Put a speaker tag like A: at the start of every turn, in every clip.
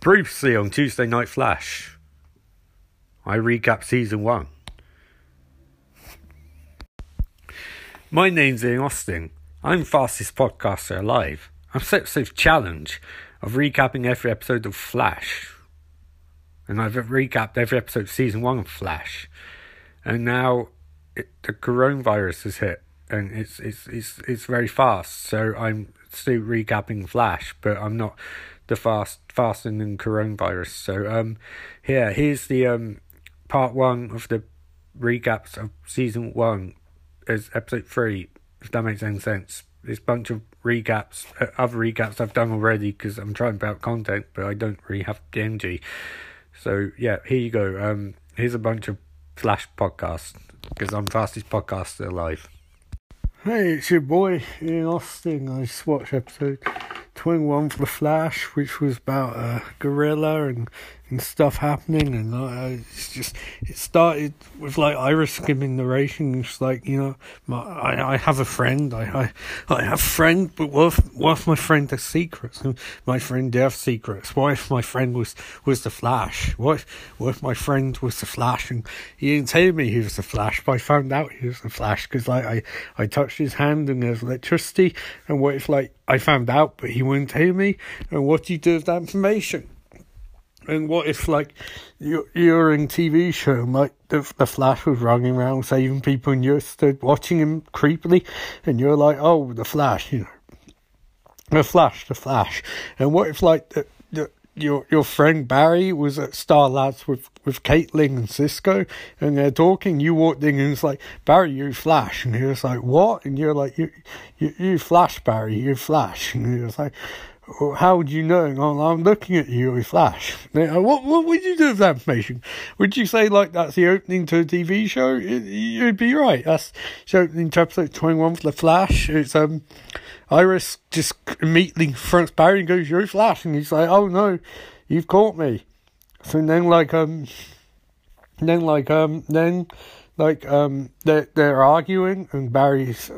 A: Previously on Tuesday Night Flash, I recap season one. My name's Ian Austin. I'm fastest podcaster alive. I'm set to challenge of recapping every episode of Flash. And I've recapped every episode of season one of Flash. And now it, the coronavirus has hit and it's it's it's it's very fast. So I'm still recapping Flash, but I'm not the fast fasting and coronavirus. So um, yeah, here's the um part one of the recaps of season one as episode three. If that makes any sense, this bunch of recaps, uh, other recaps I've done already because I'm trying to out content, but I don't really have the energy. So yeah, here you go. Um, here's a bunch of Flash podcasts because I'm fastest podcaster alive.
B: Hey, it's your boy Ian Austin. I just watched episode 21 for The Flash, which was about a gorilla and and stuff happening, and uh, it's just it started with like Iris skimming narration. It's like you know, my, I I have a friend, I I I have a friend, but what if my friend has secrets? And my friend have secrets. What if my friend was was the Flash? What if, what if my friend was the Flash? And he didn't tell me he was the Flash, but I found out he was the Flash because like I I touched his hand and there's electricity. And what if like I found out, but he wouldn't tell me? And what do you do with that information? And what if, like, you're, you're in TV show, like, the, the Flash was running around saving people and you're stood watching him creepily, and you're like, oh, the Flash, you know. The Flash, the Flash. And what if, like, the, the, your your friend Barry was at Star Labs with, with Caitlin and Cisco, and they're talking. You walked in and it's like, Barry, you Flash. And he was like, what? And you're like, you, you, you Flash, Barry, you Flash. And he was like, how would you know? Oh, I'm looking at you with Flash. What, what would you do with that information? Would you say, like, that's the opening to a TV show? You'd be right. That's the opening to episode 21 for The Flash. It's, um, Iris just immediately confronts Barry and goes, You're Flash. And he's like, Oh no, you've caught me. So then, like, um, then, like, um, then like um they're they're arguing and Barry's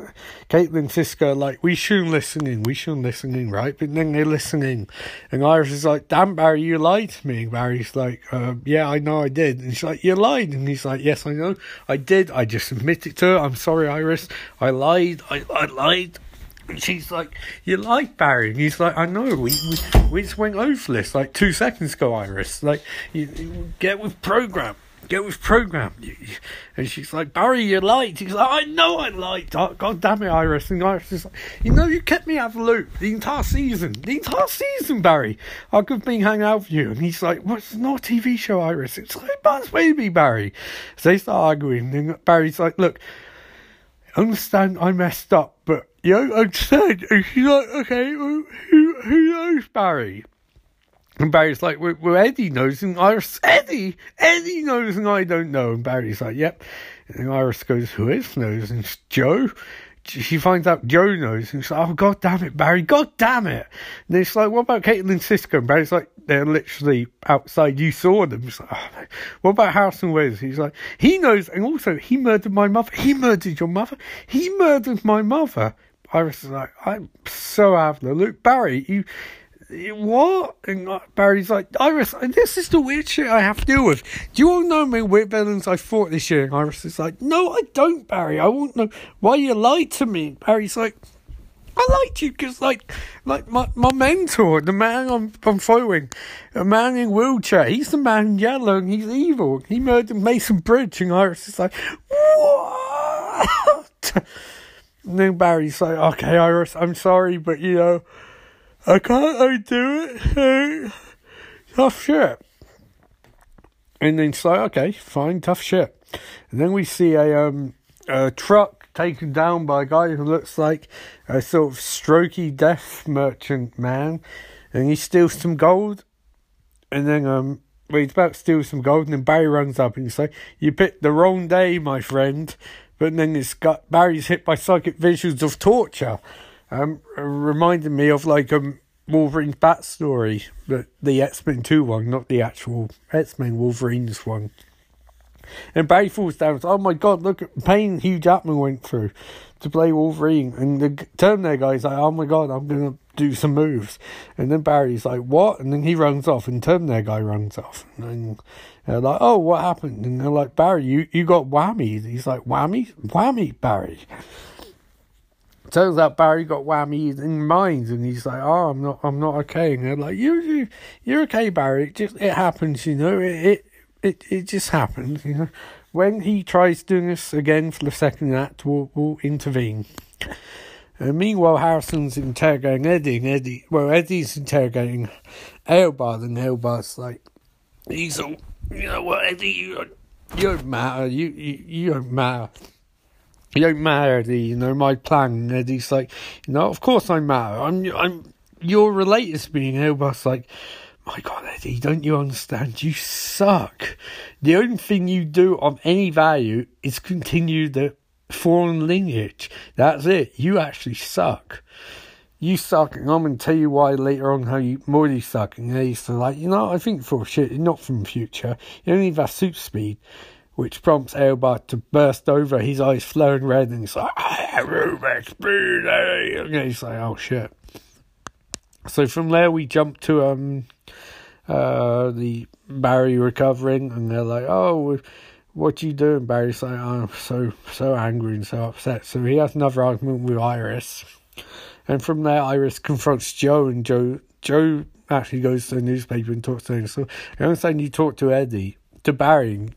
B: Caitlin Cisco like we shouldn't listening, we shouldn't listening, right? But then they're listening and Iris is like, Damn Barry, you lied to me. And Barry's like, uh, yeah, I know I did. And she's like, You lied and he's like, Yes, I know, I did, I just admitted to it. I'm sorry, Iris. I lied, I I lied. And she's like, You lied, Barry. And he's like, I know, we, we, we just went over this like two seconds ago, Iris. Like, you, you get with program get with program. And she's like, Barry, you lied. He's like, I know I lied. God damn it, Iris. And Iris is like, you know, you kept me out of the loop the entire season. The entire season, Barry. I could have been hanging out with you. And he's like, well, it's not a TV show, Iris. It's like Buzz Baby, Barry. So they start arguing. And Barry's like, look, I understand I messed up, but you know, I'm sad. And she's like, okay, who, who knows, Barry? And Barry's like, well, well, Eddie knows, and Iris, Eddie, Eddie knows, and I don't know. And Barry's like, yep. And Iris goes, who else knows? And Joe. She finds out Joe knows, and she's like, oh, god damn it, Barry, god damn it. And it's like, what about Caitlin Cisco? And Barry's like, they're literally outside, you saw them. Like, oh, what about Harrison Wells? He's like, he knows, and also, he murdered my mother. He murdered your mother. He murdered my mother. Iris is like, I'm so the loop. Barry, you what? And Barry's like, Iris, this is the weird shit I have to deal with. Do you all know me weird villains I fought this year? And Iris is like, no, I don't, Barry. I won't know why you lied to me. Barry's like, I liked you because, like, like my, my mentor, the man I'm, I'm following, a man in wheelchair, he's the man in yellow and he's evil. He murdered Mason Bridge, and Iris is like, what? and then Barry's like, okay, Iris, I'm sorry, but you know, I can't undo it. tough shit. And then like, okay, fine, tough shit. And then we see a um a truck taken down by a guy who looks like a sort of strokey death merchant man, and he steals some gold. And then um well, he's about to steal some gold, and then Barry runs up and he's like, "You picked the wrong day, my friend." But then it's got Barry's hit by psychic visions of torture um, reminded me of like um, Wolverine's backstory, but the X Men 2 one, not the actual X Men Wolverine's one. And Barry falls down. Oh my god, look at pain Hugh Jackman went through to play Wolverine. And the Terminator guy's like, oh my god, I'm going to do some moves. And then Barry's like, what? And then he runs off, and Terminator guy runs off. And they're like, oh, what happened? And they're like, Barry, you, you got whammy. He's like, whammy? Whammy, Barry. Turns out Barry got whammy in mind, and he's like, "Oh, I'm not, I'm not okay." And they're like, "You, you, you're okay, Barry. It just, it happens, you know. It, it, it, it just happens, you know." When he tries doing this again for the second act, we'll, we'll intervene. Uh, meanwhile, Harrison's interrogating Eddie, and Eddie, well, Eddie's interrogating Eobard, and Eobard's like, he's all, you know what, Eddie, you, you don't matter, you, you, you don't matter. You don't matter, Eddie, you know, my plan. And Eddie's like, you know, of course I matter. I'm, I'm, you're related to me. And Eobard's like, my God, Eddie, don't you understand? You suck. The only thing you do of any value is continue the Thawne lineage. That's it. You actually suck. You suck, and I'm going to tell you why later on how you more you suck. And he's like, you know, I think for shit, not from future. You only have suit speed, which prompts Eobard to burst over, his eyes flowing red, and he's like, I have Rubik's. Eh? And he's like, oh shit. So from there we jump to um uh the Barry recovering, and they're like, oh what you doing, Barry? like, I'm so so angry and so upset. So he has another argument with Iris, and from there, Iris confronts Joe, and Joe Joe actually goes to the newspaper and talks to him. So I understand you talk to Eddie, to Barry.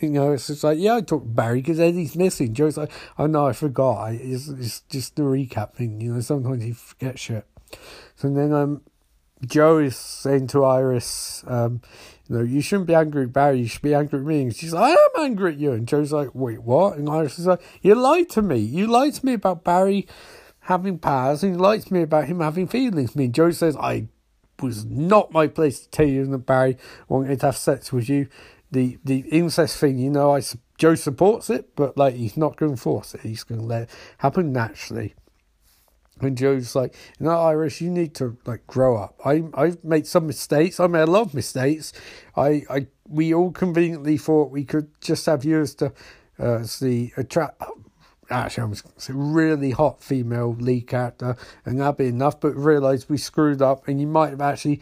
B: You know, it's just like, yeah, I talked to Barry because Eddie's missing. Joe's like, oh no, I forgot. It's, it's just the recap thing. You know, sometimes he forgets shit. So then um, Joe is saying to Iris, um, you know, you shouldn't be angry at Barry, you should be angry at me. And she's like, I am angry at you. And Joe's like, wait, what? And Iris is like, you lied to me. You lied to me about Barry having powers, and you lied to me about him having feelings. I mean, Joe says, I was not my place to tell you that Barry wanted to have sex with you. The the incest thing, you know, I Joe supports it, but like he's not going to force it. He's going to let it happen naturally. And Joe's like, you know, Iris, you need to like grow up. I I've made some mistakes. I made a lot of mistakes. I I we all conveniently thought we could just have you as the uh, as attract. Actually, I was a really hot female lead character, and that'd be enough. But realised we screwed up, and you might have actually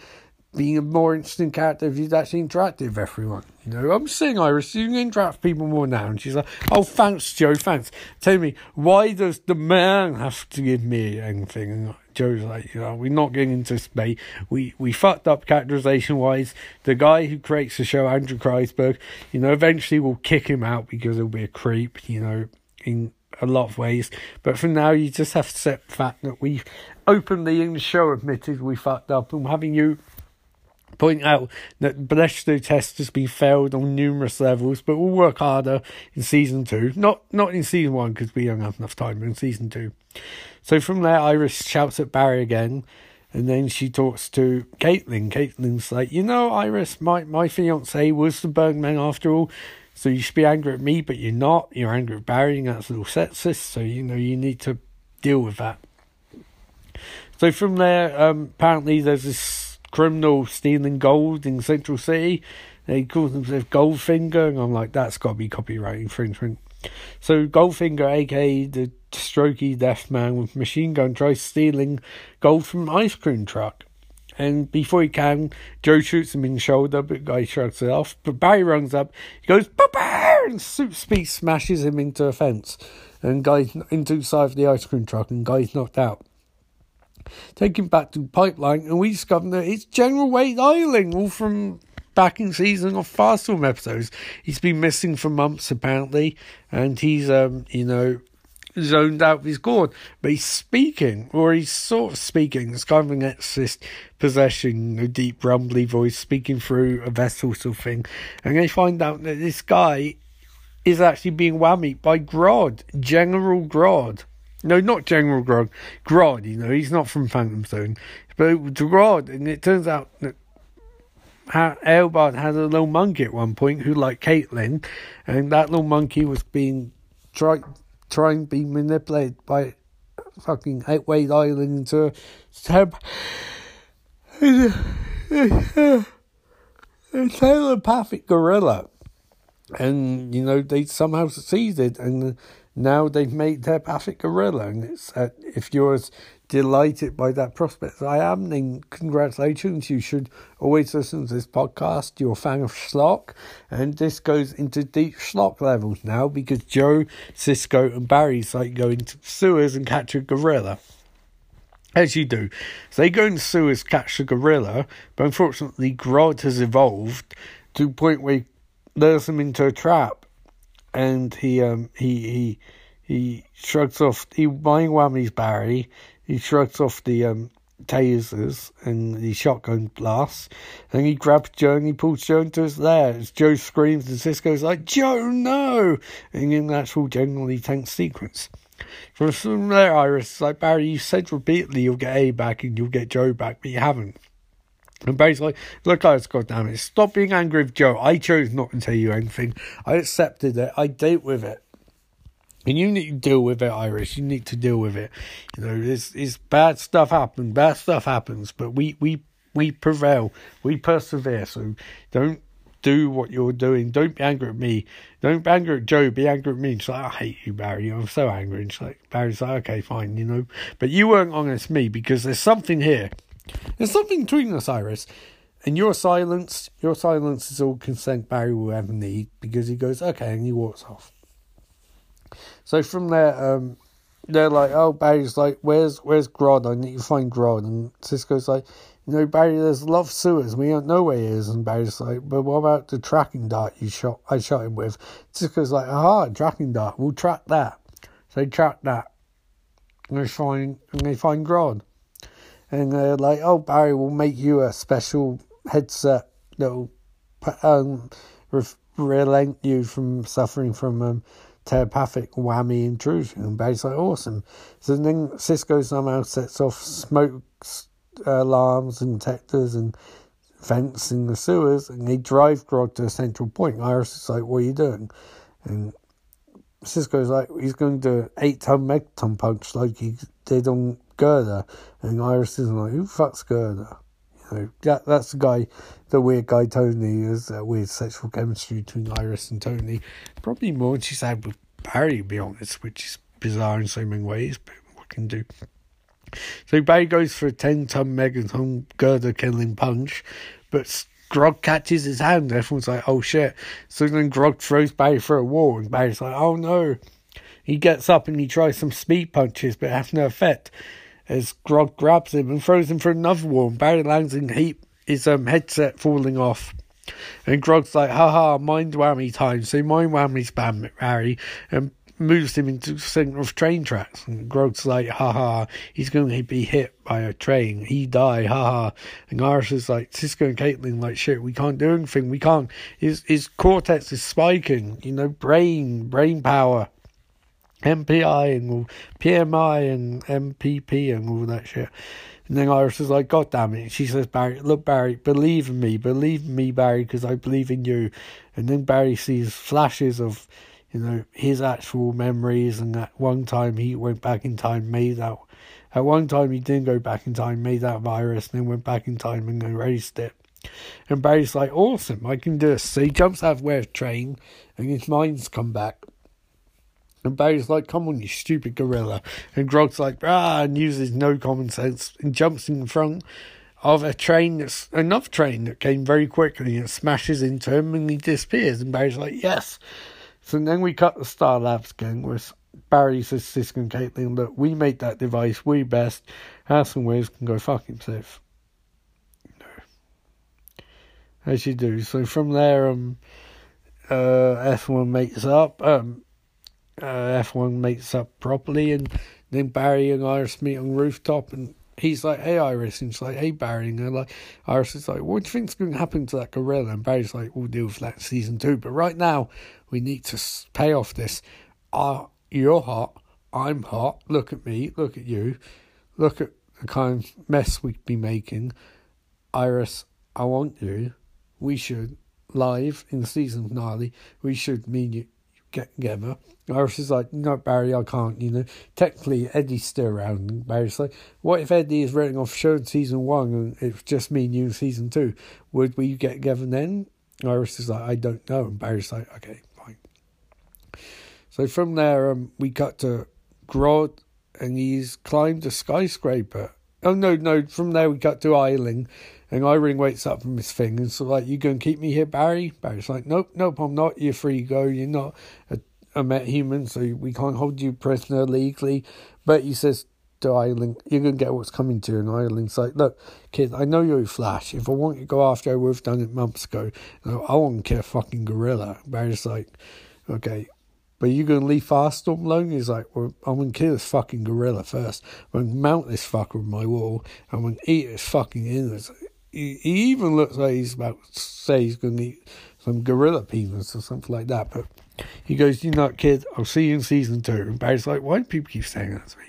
B: being a more interesting character if you'd actually interacted with everyone. You know, I'm saying, Iris, you can interact with people more now. And she's like, oh, thanks, Joe, thanks. Tell me, why does the man have to give me anything? And Joe's like, you know, we're not getting into space. We, we fucked up characterization wise. The guy who creates the show, Andrew Kreisberg, you know, eventually we'll kick him out because he'll be a creep, you know, in a lot of ways. But for now, you just have to accept the fact that we've openly in the show admitted we fucked up and having you point out that Bledsoe test has been failed on numerous levels, but we'll work harder in season two. Not not in season one because we don't have enough time, but in season two. So from there, Iris shouts at Barry again, and then she talks to Caitlin. Caitlin's like, you know, Iris, my my fiance was the Bergman after all. So you should be angry at me, but you're not. You're angry at Barry, and that's a little sexist. So you know you need to deal with that. So from there, um, apparently there's this criminal stealing gold in Central City. They call themselves Goldfinger, and I'm like, that's got to be copyright infringement. So Goldfinger, aka the strokey deaf man with machine gun, tries stealing gold from an ice cream truck. And before he can, Joe shoots him in the shoulder, but guy shrugs it off. But Barry runs up, he goes, Papa! And Soup Speed smashes him into a fence. And guy's into the side of the ice cream truck, and guy's knocked out. Take him back to Pipeline, and we discover that it's General Wade Eiling, all from back in season of Firestorm episodes. He's been missing for months apparently, and he's um, you know, zoned out of his gourd. But he's speaking, or he's sort of speaking. It's kind of an exorcist possession, a deep rumbly voice speaking through a vessel sort of thing. And they find out that this guy is actually being whammied by Grodd, General Grodd. No, not General Grodd. Grodd, you know, he's not from Phantom Zone. But Grodd, and it turns out that Eobard had a little monkey at one point who liked Caitlin, and that little monkey was being try, trying to be manipulated by fucking Wade Eiling into a telepathic gorilla. and you know they somehow succeeded, and now they've made telepathic gorilla, and it's uh, if you're as delighted by that prospect as I am, then congratulations. You should always listen to this podcast. You're a fan of Schlock, and this goes into deep Schlock levels now because Joe, Cisco, and Barry's like going into sewers and catch a gorilla. As you do. So they go into sewers, catch the gorilla, but unfortunately Grodd has evolved to a point where he lures them into a trap and he um he he he shrugs off he mind whammies Barry, he shrugs off the um tasers and the shotgun blasts, and he grabs Joe and he pulls Joe into his lair. As Joe screams and Cisco's like, Joe, no! And in the actual generally tense sequence. From there, Iris, like Barry, you said repeatedly you'll get A back and you'll get Joe back, but you haven't. And Barry's like, look, guys, goddamn it, stop being angry with Joe. I chose not to tell you anything. I accepted it. I dealt with it. And you need to deal with it, Iris. You need to deal with it. You know, it's, it's bad stuff happens. Bad stuff happens, but we, we, we prevail. We persevere. So don't do what you're doing. Don't be angry at me. Don't be angry at Joe. Be angry at me. She's like, I hate you, Barry. I'm so angry. And she's like, Barry's like, okay, fine, you know. But you weren't honest me because there's something here. There's something between us, Iris. And your silence, your silence is all consent Barry will ever need because he goes, okay, and he walks off. So from there, um, they're like, oh, Barry's like, where's where's Grodd? I need to find Grodd. And Cisco's like, you know, Barry, there's love sewers. We don't know where he is. And Barry's like, but what about the tracking dart you shot? I shot him with. Cisco's like, aha, tracking dart. We'll track that. So they track that. And they find and they find Grodd. And they're like, oh, Barry, we'll make you a special headset that'll um, relent you from suffering from um, telepathic whammy intrusion. And Barry's like, awesome. So then Cisco somehow sets off smoke alarms and detectors and vents in the sewers, and they drive Grodd to a central point. Iris is like, what are you doing? And Cisco's like, he's going to an eight ton megaton punch like he did on Girder. And Iris is like, who fucks Girder? You know, that, that's the guy, the weird guy Tony, is that weird sexual chemistry between Iris and Tony. Probably more than she's had with Barry, to be honest, which is bizarre in so many ways, but what can do? So Barry goes for a 10 ton megaton Girder killing punch, but Grodd catches his hand. Everyone's like, oh shit. So then Grodd throws Barry for a wall, and Barry's like, oh no. He gets up and he tries some speed punches, but has no effect. As Grodd grabs him and throws him for another wall, and Barry lands in heap, his um, headset falling off. And Grodd's like, haha, mind whammy time. So mind whammy spam Barry. And moves him into the centre of train tracks. And Grodd's like, haha, he's going to be hit by a train. He die, haha. And Iris is like, Cisco and Caitlin, like, shit, we can't do anything. We can't. His, his cortex is spiking, you know, brain, brain power. MPI and PMI and MPP and all that shit. And then Iris is like, God damn it. She says, Barry, look, Barry, believe in me. Believe in me, Barry, because I believe in you. And then Barry sees flashes of you know, his actual memories. And at one time he went back in time, made that. At one time he didn't go back in time, made that virus, and then went back in time and erased it. And Barry's like, awesome, I can do this. So he jumps out of where train, and his mind's come back. And Barry's like, come on, you stupid gorilla. And Grodd's like, ah, and uses no common sense and jumps in front of a train that's another train that came very quickly and smashes into him and he disappears. And Barry's like, yes. So then we cut the Star Labs gang with Barry says and Caitlin, look, we made that device, we best. Harrison Wells can go fuck himself. No. As you do. So from there, um, uh, F1 makes up. Um, uh, F1 mates up properly, and then Barry and Iris meet on rooftop, and he's like, "Hey, Iris," and she's like, "Hey, Barry," and like, Iris is like, "What do you think's going to happen to that gorilla?" And Barry's like, "We'll deal with that season two, but right now, we need to pay off this. Uh, you're hot. I'm hot. Look at me. Look at you. Look at the kind of mess we'd be making. Iris, I want you. We should, live in the season finale, we should, me and you, get together. Iris is like, no, Barry, I can't, you know. Technically, Eddie's still around. And Barry's like, what if Eddie is writing off show in season one and it's just me and you in season two? Would we get together then? Iris is like, I don't know. And Barry's like, okay, fine. So from there, um, we cut to Grodd, and he's climbed a skyscraper. Oh, no, no. From there, we cut to Eiling, and Eiling wakes up from his thing and so like, you going to keep me here, Barry? Barry's like, nope, nope, I'm not. You're free to go. You're not a, a met human, so we can't hold you prisoner legally. But he says, to Eiling, you're going to get what's coming to you. And Eiling's like, look, kid, I know you're a Flash. If I want you to go after, I would have done it months ago. I won't care fucking gorilla. Barry's like, okay, but you going to leave Firestorm alone? He's like, well, I'm going to kill this fucking gorilla first. I'm going to mount this fucker on my wall. And I'm going to eat his fucking innards. He, even looks like he's about to say he's going to eat some gorilla peanuts or something like that. But he goes, you know, kid, I'll see you in season two. And Barry's like, why do people keep saying that to me?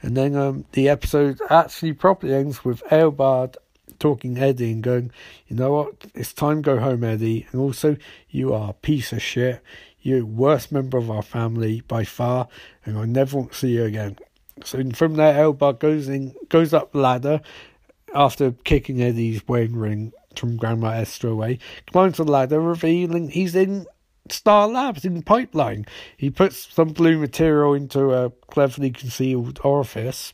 B: And then um, the episode actually properly ends with Eobard talking Eddie and going, you know what, it's time to go home, Eddie. And also, you are a piece of shit. You're worst member of our family by far, and I never want to see you again. So from there, Eobard goes in, goes up the ladder after kicking Eddie's wedding ring from Grandma Esther away, climbs the ladder, revealing he's in Star Labs in pipeline. He puts some blue material into a cleverly concealed orifice,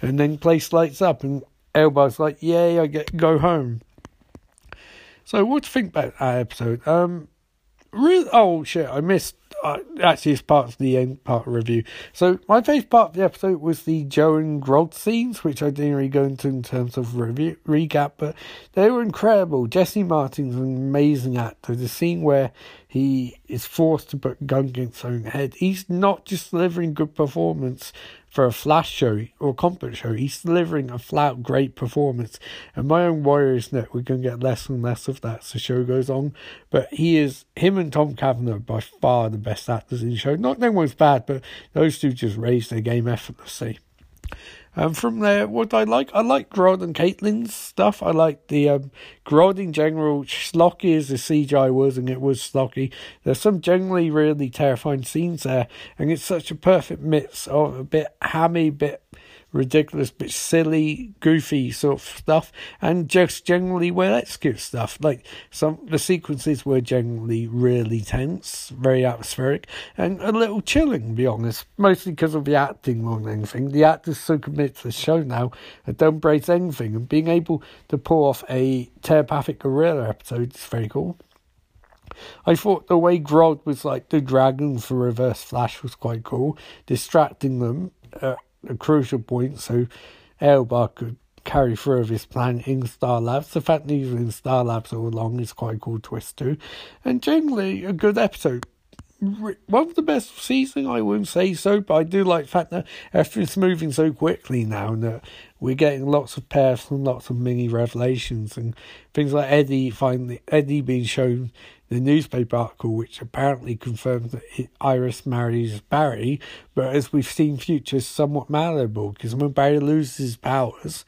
B: and then place lights up. And Eobard's like, "Yay! I get go home." So, what do you think about that episode? Um, really? Oh shit! I missed uh, actually it's part of the end part review. So my favourite part of the episode was the Joe and Grodd scenes, which I didn't really go into in terms of review recap, but they were incredible. Jesse Martin's an amazing actor. The scene where he is forced to put gun against his own head. He's not just delivering good performance for a flash show or a combat show. He's delivering a flat great performance. And my own Warriors Net, we're going to get less and less of that as the show goes on. But he is, him and Tom Cavanagh by far the best actors in the show. Not that anyone's bad, but those two just raised their game effortlessly. And from there, what I like, I like Grodd and Caitlin's stuff. I like the um, in general, schlocky as the CGI was, and it was schlocky. There's some generally really terrifying scenes there, and it's such a perfect mix of a bit hammy, bit ridiculous, but silly, goofy sort of stuff, and just generally well executed stuff. Like some the sequences were generally really tense, very atmospheric, and a little chilling. To be honest, mostly because of the acting more than anything. The actors so committed to the show now and don't break anything, and being able to pull off a telepathic gorilla episode is very cool. I thought the way Grodd was like the dragon for Reverse Flash was quite cool, distracting them. Uh, a crucial point so Eobard could carry through of his plan in Star Labs. The fact that he's in Star Labs all along is quite a cool twist too. And generally a good episode. One of the best season, I wouldn't say so, but I do like the fact that everything's moving so quickly now and that we're getting lots of pairs and lots of mini revelations and things like Eddie finally Eddie being shown the newspaper article, which apparently confirms that Iris marries Barry, but as we've seen, future is somewhat malleable because when Barry loses his powers,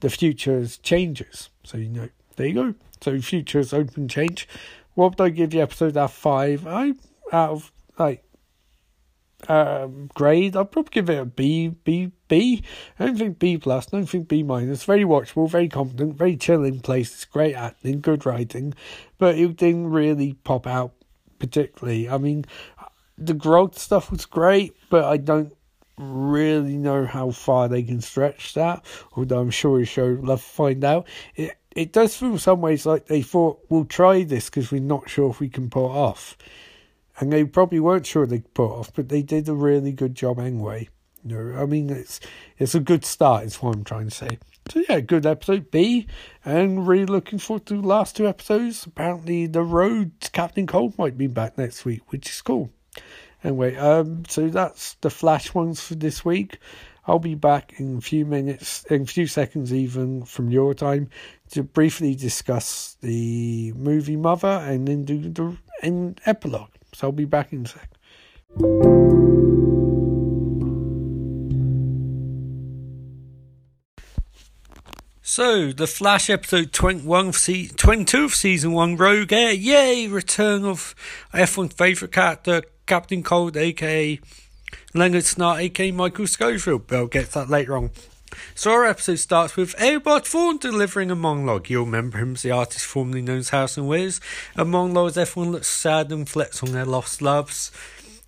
B: the future changes. So you know, there you go. So future is open change. What would I give the episode out of five? I out of like um, grade, I'd probably give it a B, B, B. I don't think B plus, I don't think B minus. Very watchable, very competent, very chilling place. places, great acting, good writing, but it didn't really pop out particularly. I mean, the Grodd stuff was great, but I don't really know how far they can stretch that, although I'm sure the show love to find out. It, it does feel some ways like they thought, we'll try this because we're not sure if we can pull it off and they probably weren't sure they'd put off, but they did a really good job anyway. You know, I mean, it's it's a good start. Is what I'm trying to say. So yeah, good episode B, and really looking forward to the last two episodes. Apparently, the road Captain Cold might be back next week, which is cool. Anyway, um, so that's the Flash ones for this week. I'll be back in a few minutes, in a few seconds even from your time, to briefly discuss the movie Mother and then do the an epilogue. So I'll be back in a sec. So, the Flash episode 21 of se- 22 of season 1, Rogue Air. Yay! Return of F1's favourite character, Captain Cold, aka Leonard Snart, aka Michael Scofield. But I'll get that later on.
A: So our episode starts with Eobard Thawne delivering a monologue. You'll remember him as the artist formerly known as Harrison Wells. A monologue as everyone looks sad and reflects on their lost loves.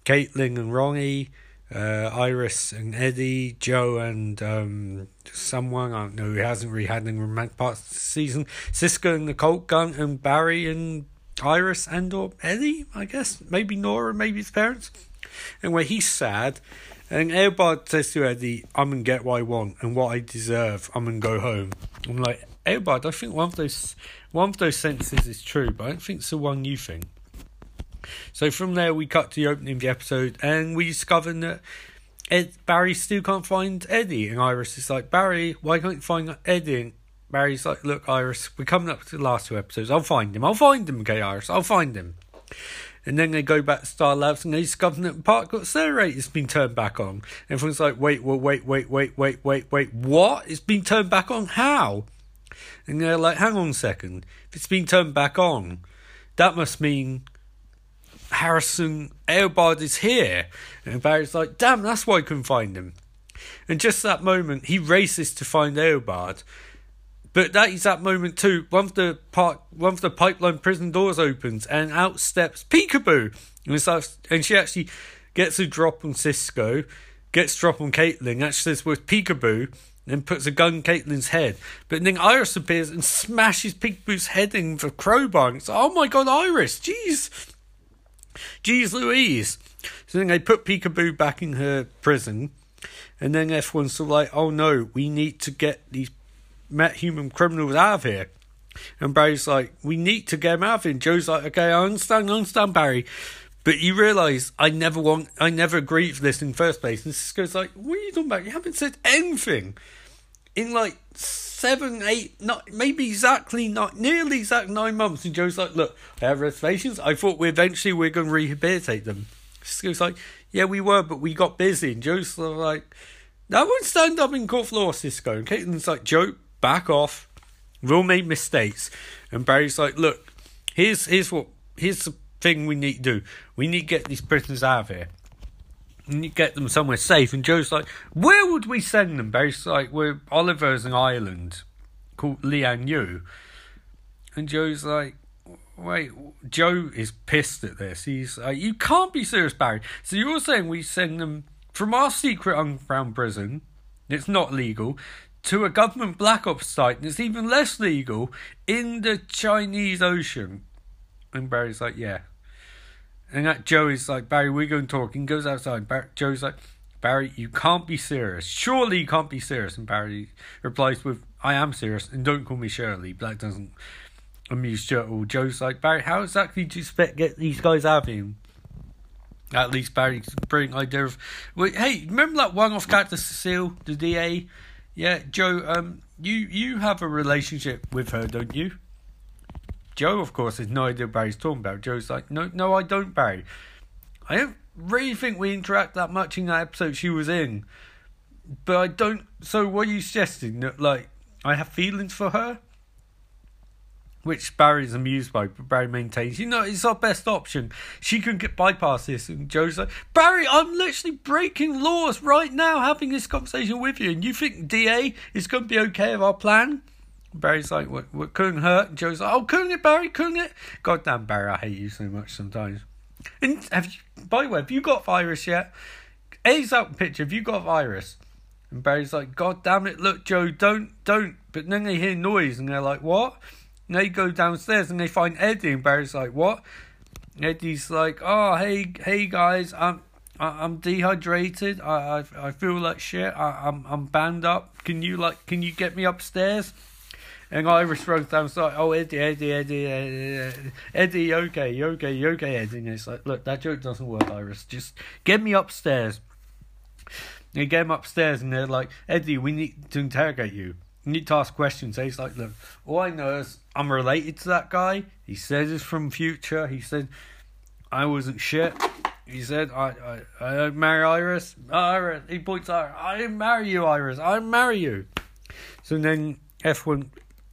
A: Caitlin and Ronnie, uh, Iris and Eddie, Joe and um, someone I don't know who hasn't really had any romantic parts this season. Cisco and the Cold Gun and Barry and Iris and or Eddie, I guess. Maybe Nora, maybe his parents. Anyway, he's sad. And Eobard says to Eddie, I'm gonna get what I want and what I deserve. I'm gonna go home. I'm like, Eobard, I think one of those one of those sentences is true, but I don't think it's the one you think. So from there we cut to the opening of the episode and we discover that Ed Barry still can't find Eddie and Iris is like, Barry, why can't you find Eddie? And Barry's like, Look, Iris, we're coming up to the last two episodes. I'll find him. I'll find him, okay, Iris, I'll find him. And then they go back to Star Labs and they discover that the particle accelerator's been turned back on. Everyone's like, wait, well, wait, wait, wait, wait, wait, wait, what? It's been turned back on? How? And they're like, hang on a second. If it's been turned back on, that must mean Harrison Eobard is here. And Barry's like, damn, that's why I couldn't find him. And just that moment, he races to find Eobard. But that is that moment too. One of the park, one of the pipeline prison doors opens, and out steps Peekaboo, and, starts, and she actually gets a drop on Cisco, gets a drop on Caitlin. Actually, says with Peekaboo, and puts a gun in Caitlin's head. But then Iris appears and smashes Peekaboo's head in with a crowbar. And it's like, oh my god, Iris, jeez, jeez Louise. So then they put Peekaboo back in her prison, and then everyone's sort of like, oh no, we need to get these met human criminals out of here. And Barry's like, we need to get him out of here. And Joe's like, okay, I understand, I understand, Barry. But you realise I never want, I never agreed for this in the first place. And Cisco's like, what are you talking about? You haven't said anything in like seven, eight, not maybe exactly not nearly exact nine months. And Joe's like, look, I have reservations. I thought we eventually we're going to rehabilitate them. Cisco's like, yeah, we were, but we got busy. And Joe's like, that won't stand up in court for floor, Cisco. And Caitlin's like, Joe, back off. We've all made mistakes. And Barry's like, look, here's here's what here's the thing we need to do. We need to get these prisoners out of here. We need to get them somewhere safe. And Joe's like, where would we send them? Barry's like, we're Oliver's an island called Lian Yu. And Joe's like, wait, Joe is pissed at this. He's like, you can't be serious, Barry. So you're saying we send them from our secret underground prison, it's not legal, to a government black ops site and it's even less legal in the Chinese Ocean. And Barry's like, yeah. And that Joe is like, Barry, we're going talking. Goes outside. Barry, Joe's like, Barry, you can't be serious. Surely you can't be serious. And Barry replies with, I am serious, and don't call me Shirley. Black doesn't amuse Joe. Joe's like, Barry, how exactly do you expect get these guys out of him? At least Barry's brilliant idea of, hey, remember that one-off character Cecile, the DA? Yeah, Joe. Um, you you have a relationship with her, don't you? Joe, of course, has no idea what Barry's talking about. Joe's like, no, no, I don't, Barry. I don't really think we interact that much in that episode she was in. But I don't. So, what are you suggesting? That like I have feelings for her? Which Barry's amused by, but Barry maintains, you know, it's our best option. She can get bypass this. And Joe's like, Barry, I'm literally breaking laws right now having this conversation with you. And you think DA is going to be okay with our plan? Barry's like, what, what couldn't hurt? And Joe's like, oh, couldn't it, Barry? Couldn't it? God damn, Barry, I hate you so much sometimes. And have you, by the way, have you got virus yet? A's out picture, have you got virus? And Barry's like, God damn it, look, Joe, don't, don't. But then they hear noise and they're like, what? And they go downstairs and they find Eddie, and Barry's like, "What?" Eddie's like, "Oh, hey, hey guys, I'm I'm dehydrated. I I, I feel like shit. I, I'm I'm banned up. Can you like can you get me upstairs?" And Iris runs downstairs. Oh, Eddie, Eddie, Eddie, Eddie, Eddie, okay, okay, okay, Eddie. And it's like, look, that joke doesn't work, Iris. Just get me upstairs. They get him upstairs, and they're like, Eddie, we need to interrogate you. You need to ask questions. He's like, look, all I know is I'm related to that guy. He says he's from future. He said I wasn't shit. He said I I I don't marry Iris. Iris. He points out I didn't marry you, Iris. I didn't marry you. So then F1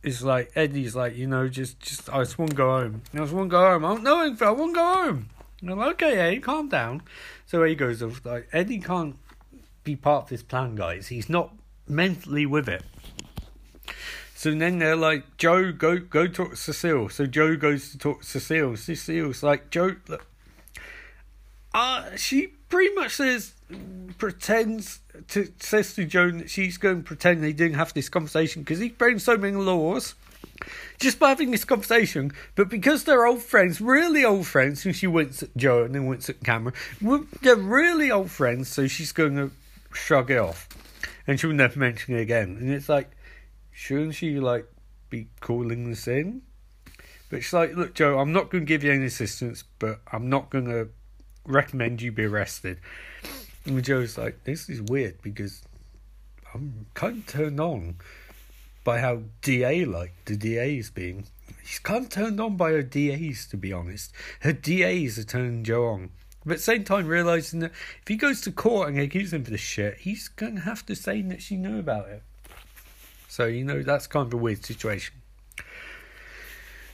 A: is like Eddie's like you know just just I just want to go home. I just want to go home. I don't know anything. I want to go home. And I'm like, okay, Eddie, calm down. So he goes like Eddie can't be part of this plan, guys. He's not mentally with it. So then they're like, Joe, go go talk to Cecile. So Joe goes to talk to Cecile. Cecile's like, Joe, look, uh, she pretty much says, pretends to says to Joan that she's going to pretend they didn't have this conversation because he's breaking so many laws just by having this conversation. But because they're old friends, really old friends, and she winks at Joe and then winks at Cameron, they're really old friends, so she's going to shrug it off. And she'll never mention it again. And it's like, shouldn't she, like, be calling this in? But she's like, look, Joe, I'm not going to give you any assistance, but I'm not going to recommend you be arrested. And Joe's like, this is weird because I'm kind of turned on by how DA like the DA's being. He's kind of turned on by her DAs, to be honest. Her DAs are turning Joe on. But at the same time, realizing that if he goes to court and accuses him for this shit, he's going to have to say that she knew about it. So, you know, that's kind of a weird situation.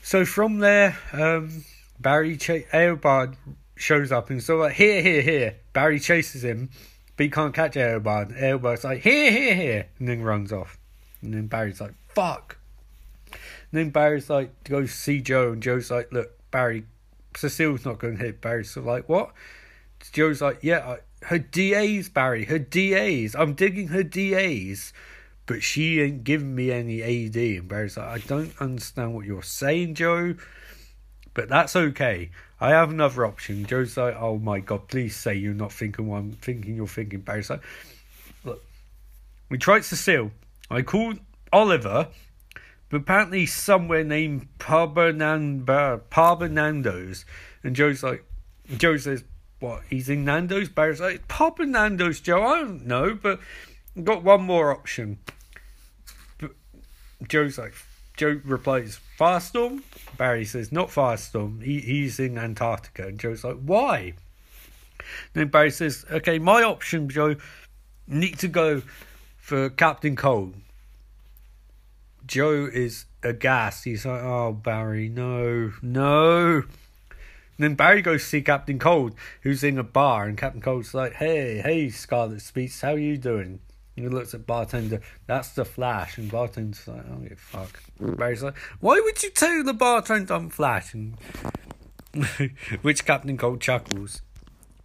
A: So from there, um, Barry Ch- Eobard shows up and so like, here, here, here. Barry chases him, but he can't catch Eobard. Eobard's like, here, here, here, and then runs off. And then Barry's like, fuck. And then Barry's like, go see Joe, and Joe's like, look, Barry, Cecile's not going to hit Barry. So, like, what? Joe's like, yeah, I, her DAs, Barry, her DAs. I'm digging her DAs, but she ain't giving me any AD. And Barry's like, I don't understand what you're saying, Joe, but that's okay. I have another option. Joe's like, oh my god, please say you're not thinking what I'm thinking you're thinking. Barry's like, look, we tried Cecile. I called Oliver, but apparently somewhere named Parbernando, Parbernando's. And Joe's like, Joe says, what, he's in Nando's? Barry's like, Parbernando's, Joe, I don't know, but got one more option. Joe's like, Joe replies, Firestorm? Barry says, not Firestorm. He, he's in Antarctica. And Joe's like, why? Then Barry says, okay, my option, Joe, need to go for Captain Cold. Joe is aghast. He's like, oh, Barry, no, no. And then Barry goes to see Captain Cold, who's in a bar, and Captain Cold's like, hey, hey, Scarlet Speaks, how are you doing? He looks at bartender, that's the Flash, and bartender's like, oh, you fuck. Barry's like, why would you tell the bartender I'm Flash? And which Captain Cold chuckles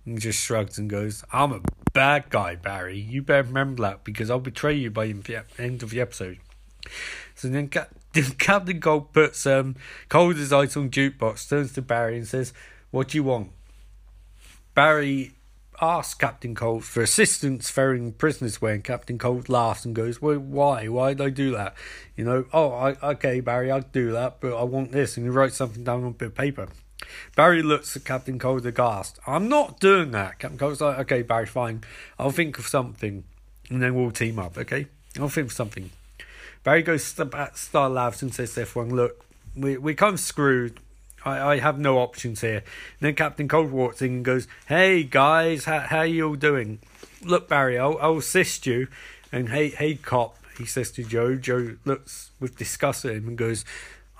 A: and just shrugs and goes, I'm a bad guy, Barry. You better remember that because I'll betray you by the end of the episode. So then Captain Cold puts um, Cold's eyes on jukebox, turns to Barry and says, What do you want? Barry asks Captain Cold for assistance ferrying prisoners away, and Captain Cold laughs and goes, Well, why? Why did I do that? You know, oh, I, okay, Barry, I'll do that, but I want this. And he writes something down on a bit of paper. Barry looks at Captain Cold aghast. I'm not doing that. Captain Cold's like, okay, Barry, fine. I'll think of something. And then we'll team up, okay? I'll think of something. Barry goes to Star Labs and says everyone, look, we, we're kind of screwed. I, I have no options here. And then Captain Cold walks in and goes, hey, guys, how, how you all doing? Look, Barry, I'll, I'll assist you. And hey, hey, cop, he says to Joe. Joe looks with disgust at him and goes,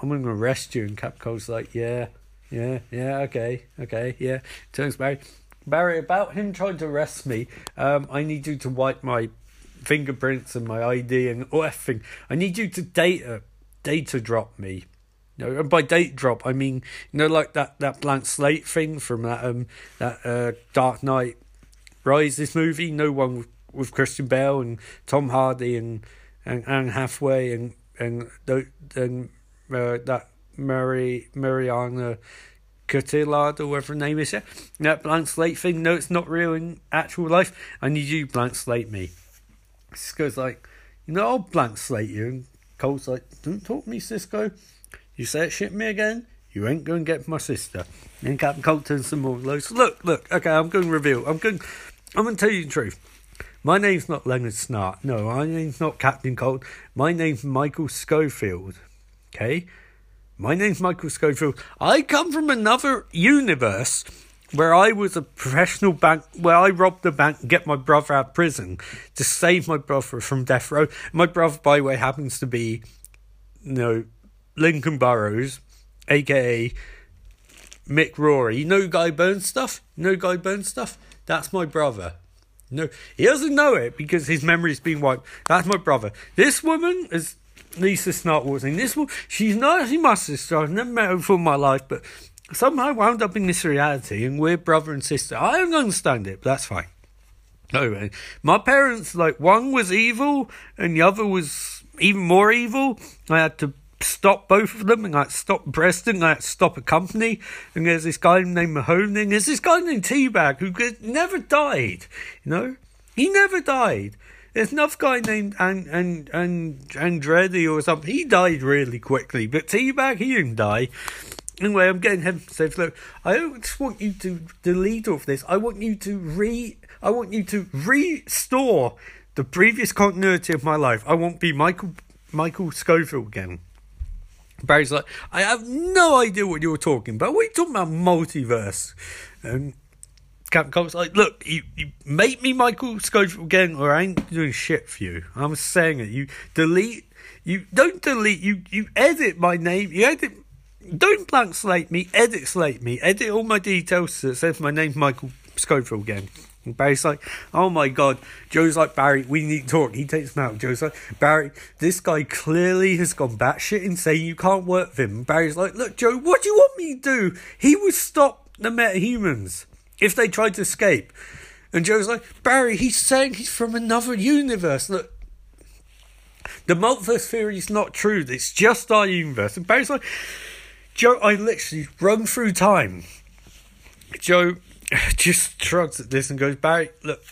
A: I'm going to arrest you. And Captain Cold's like, yeah, yeah, yeah, okay, okay, yeah. Turns Barry. Barry, about him trying to arrest me, um, I need you to wipe my fingerprints and my ID and all everything. I need you to data data drop me. You know, and by date drop, I mean you know, like that, that blank slate thing from that um that uh, Dark Knight Rises movie. No one with, with Christian Bale and Tom Hardy and and Anne Hathaway and and and uh, that Mary Mariana Cotillard or whatever her name is. Yeah, that blank slate thing. No, it's not real in actual life. I need you blank slate me. Cisco's like, you know, I'll blank slate you. And Cole's like, don't talk to me, Cisco. You say it shit me again, you ain't going to get my sister. And Captain Cold turns some more lows. Look, look, okay, I'm going to reveal. I'm going, I'm going to tell you the truth. My name's not Leonard Snart. No, my name's not Captain Cold. My name's Michael Scofield. Okay? My name's Michael Scofield. I come from another universe where I was a professional bank, where I robbed the bank and get my brother out of prison to save my brother from death row. My brother, by the way, happens to be, you know, Lincoln Burrows, aka Mick Rory. You know Guy Burns stuff? You know Guy Burns stuff? That's my brother. No, he doesn't know it because his memory's been wiped. That's my brother. This woman is Lisa Snartwaltzing. This woman, she's not actually my sister. I've never met her before in my life, but somehow wound up in this reality, and we're brother and sister. I don't understand it, but that's fine. Anyway, my parents, like, one was evil, and the other was even more evil. I had to stop both of them and like stop Preston, like stop a company. And there's this guy named Mahoney. And there's this guy named T-Bag who never died. You know, he never died. There's another guy named and and and Andretti or something. He died really quickly, but T-Bag he didn't die. Anyway, I'm getting him safe. Look, I don't just want you to delete all of this. I want you to re. I want you to restore the previous continuity of my life. I won't be Michael Michael Scofield again. Barry's like, I have no idea what you're talking about. What are you talking about multiverse? And Captain Cold's like, look, you, you make me Michael Scofield again, or I ain't doing shit for you. I'm saying it. You delete, you don't delete, you you edit my name, you edit, don't blank slate me, edit slate me, edit all my details so it says my name's Michael Scofield again. And Barry's like, oh my god. Joe's like, Barry, we need to talk. He takes him out. Joe's like, Barry, this guy clearly has gone batshit insane. You can't work with him. Barry's like, look, Joe, what do you want me to do? He would stop the metahumans if they tried to escape. And Joe's like, Barry, he's saying he's from another universe. Look, the multiverse theory is not true. It's just our universe. And Barry's like, Joe, I literally run through time. Joe, just shrugs at this and goes, Barry, look,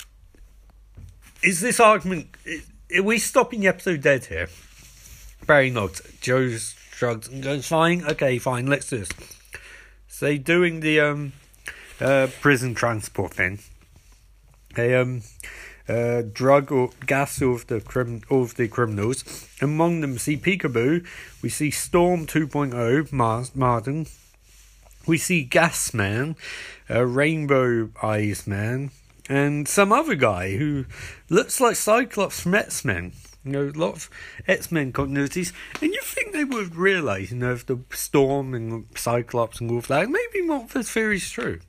A: is this argument, are we stopping the episode dead here? Barry nods. Joe shrugs and goes, fine, okay, fine, let's do this. So doing the um, uh, prison transport thing. They um, uh, drug or gas all of the crim- all of the criminals. Among them, see Peekaboo. We see Storm 2.0, Mar- Mardon. We see Gas Man a Rainbow Eyes Man, and some other guy who looks like Cyclops from X Men. You know, a lot of X Men continuities, and you think they would realise, you know, if the Storm and Cyclops and of that, maybe Multiverse Theory is true.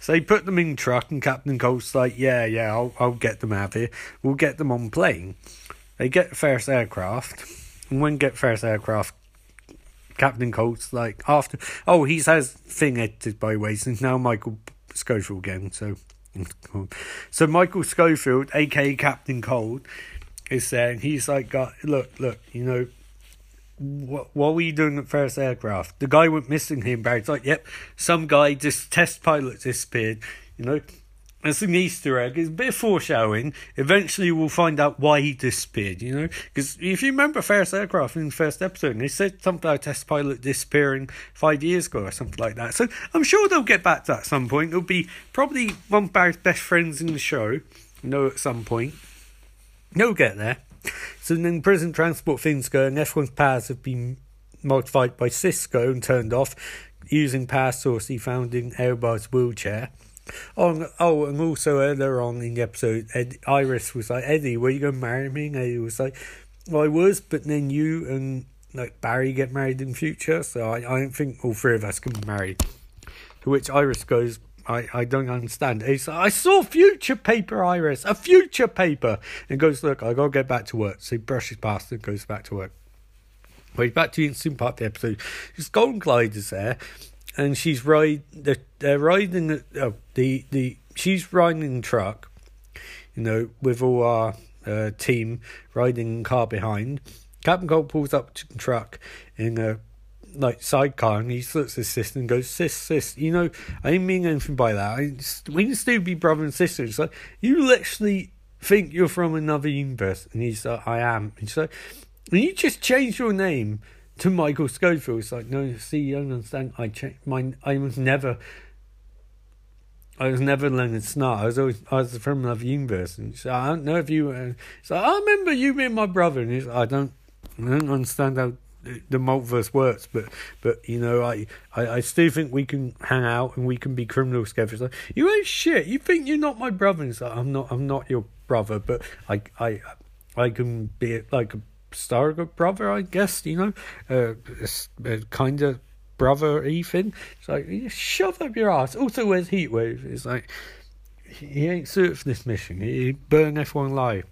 A: So they put them in truck, and Captain Cold's like, "Yeah, yeah, I'll, I'll get them out here. We'll get them on plane." They get Ferris Aircraft, and when get Ferris Aircraft Captain Cold's like after oh he has thing edited by ways and now Michael Scofield again so so Michael Scofield aka Captain Cold is saying he's like got look look you know what what were you doing at Ferris Aircraft? The guy went missing here Barry's like yep some guy just test pilot disappeared you know it's an Easter egg. It's a bit of foreshadowing. Eventually, we'll find out why he disappeared, you know? Because if you remember Ferris Aircraft in the first episode, they said something about a test pilot disappearing five years ago or something like that. So I'm sure they'll get back to that at some point. It'll be probably one of Barry's best friends in the show, you know, at some point. They'll get there. So then prison transport things go, and everyone's powers have been modified by Cisco and turned off using power source he found in Eobard's wheelchair. Oh, oh, and also earlier on in the episode, Ed, Iris was like, Eddie, were you going to marry me? And Eddie was like, well, I was, but then you and like Barry get married in future, so I, I don't think all three of us can be married. To which Iris goes, I, I don't understand. He's like, I saw future paper, Iris, a future paper. And goes, look, I gotta get back to work. So he brushes past and goes back to work. Well, he's back to the instant part of the episode. His Golden Glider's there, and she's ride they're, they're riding the, oh, the the she's riding truck, you know, with all our uh, team riding car behind. Captain Cold pulls up to the truck in a like sidecar and he looks at his sister and goes, Sis, sis, you know, I didn't mean anything by that. I we can still be brother and sister. It's like, you literally think you're from another universe. And he's like, I am. And like, and you just changed your name to Michael Scofield. It's like, no, see, you don't understand. I checked my, I was never, I was never Leonard Snart. I was always, I was from another universe. And so I don't know if you, uh, so I remember you being my brother. And like, I don't, I don't understand how the multiverse works, but but you know, I, I, I still think we can hang out and we can be criminals together. It's like, you ain't shit. You think you're not my brother? And it's like, I'm not. I'm not your brother, but I I I can be like a surrogate brother, I guess, you know, uh, uh kind of brother Ethan. It's like, shove up your ass. Also, where's Heatwave? It's like, he ain't suited for this mission. He burn everyone alive.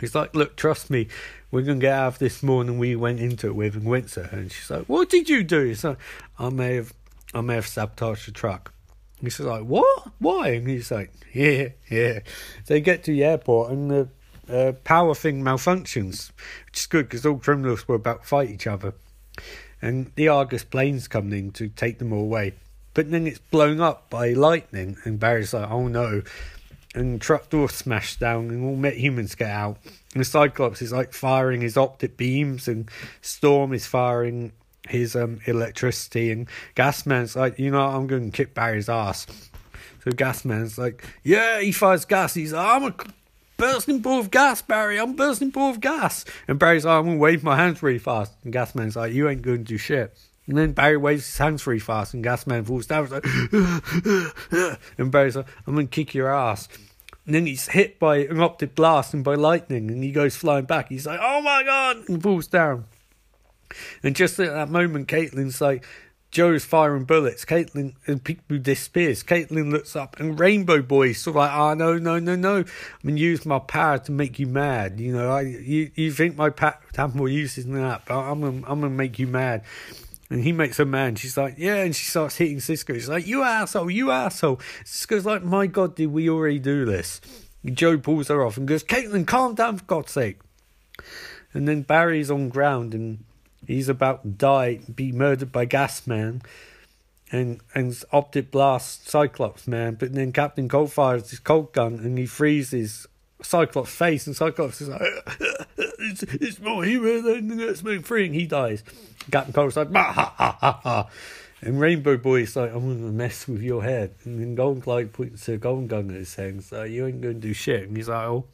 A: He's like, look, trust me, we're gonna get out of this more than we went into it with and went to her. And she's like, what did you do? He's like, I may have, I may have sabotaged the truck. And she's like, what? Why? And he's like, yeah, yeah. They get to the airport and the uh, power thing malfunctions, which is good because all criminals were about to fight each other. And the Argus plane's coming in to take them all away. But then it's blown up by lightning, and Barry's like, oh no. And truck door smashed down, and all metahumans get out. And the Cyclops is like firing his optic beams, and Storm is firing his um, electricity, and Gasman's like, you know, I'm going to kick Barry's ass. So Gasman's like, yeah, he fires gas. He's like, I'm a bursting ball of gas, Barry. I'm bursting ball of gas. And Barry's like, I'm going to wave my hands really fast. And Gasman's like, you ain't going to do shit. And then Barry waves his hands really fast, and Gasman falls down. Like, and Barry's like, I'm going to kick your ass. And then he's hit by an optic blast and by lightning, and he goes flying back. He's like, oh my god, and falls down. And just at that moment, Caitlin's like, Joe's firing bullets. Caitlin and uh, people disappears. Caitlin looks up and Rainbow Boy's sort of like, oh no, no, no, no. I'm gonna use my power to make you mad. You know, I you you think my power have more uses than that, but I'm gonna I'm gonna make you mad. And he makes her mad. She's like, yeah, and she starts hitting Cisco. She's like, you asshole, you asshole. Cisco's like, my God, did we already do this? And Joe pulls her off and goes, Caitlin, calm down for God's sake. And then Barry's on ground and he's about to die, be murdered by Gas Man and and Optic Blast Cyclops man. But then Captain Cold fires his cold gun and he freezes Cyclops' face, and Cyclops is like, it's, it's more human than the X-Men 3, and he dies. Captain Cold's like, ha, ha, ha, ha. And Rainbow Boy's like, I'm going to mess with your head. And then Golden Glide points a golden gun at his head and so you ain't going to do shit. And he's like, oh.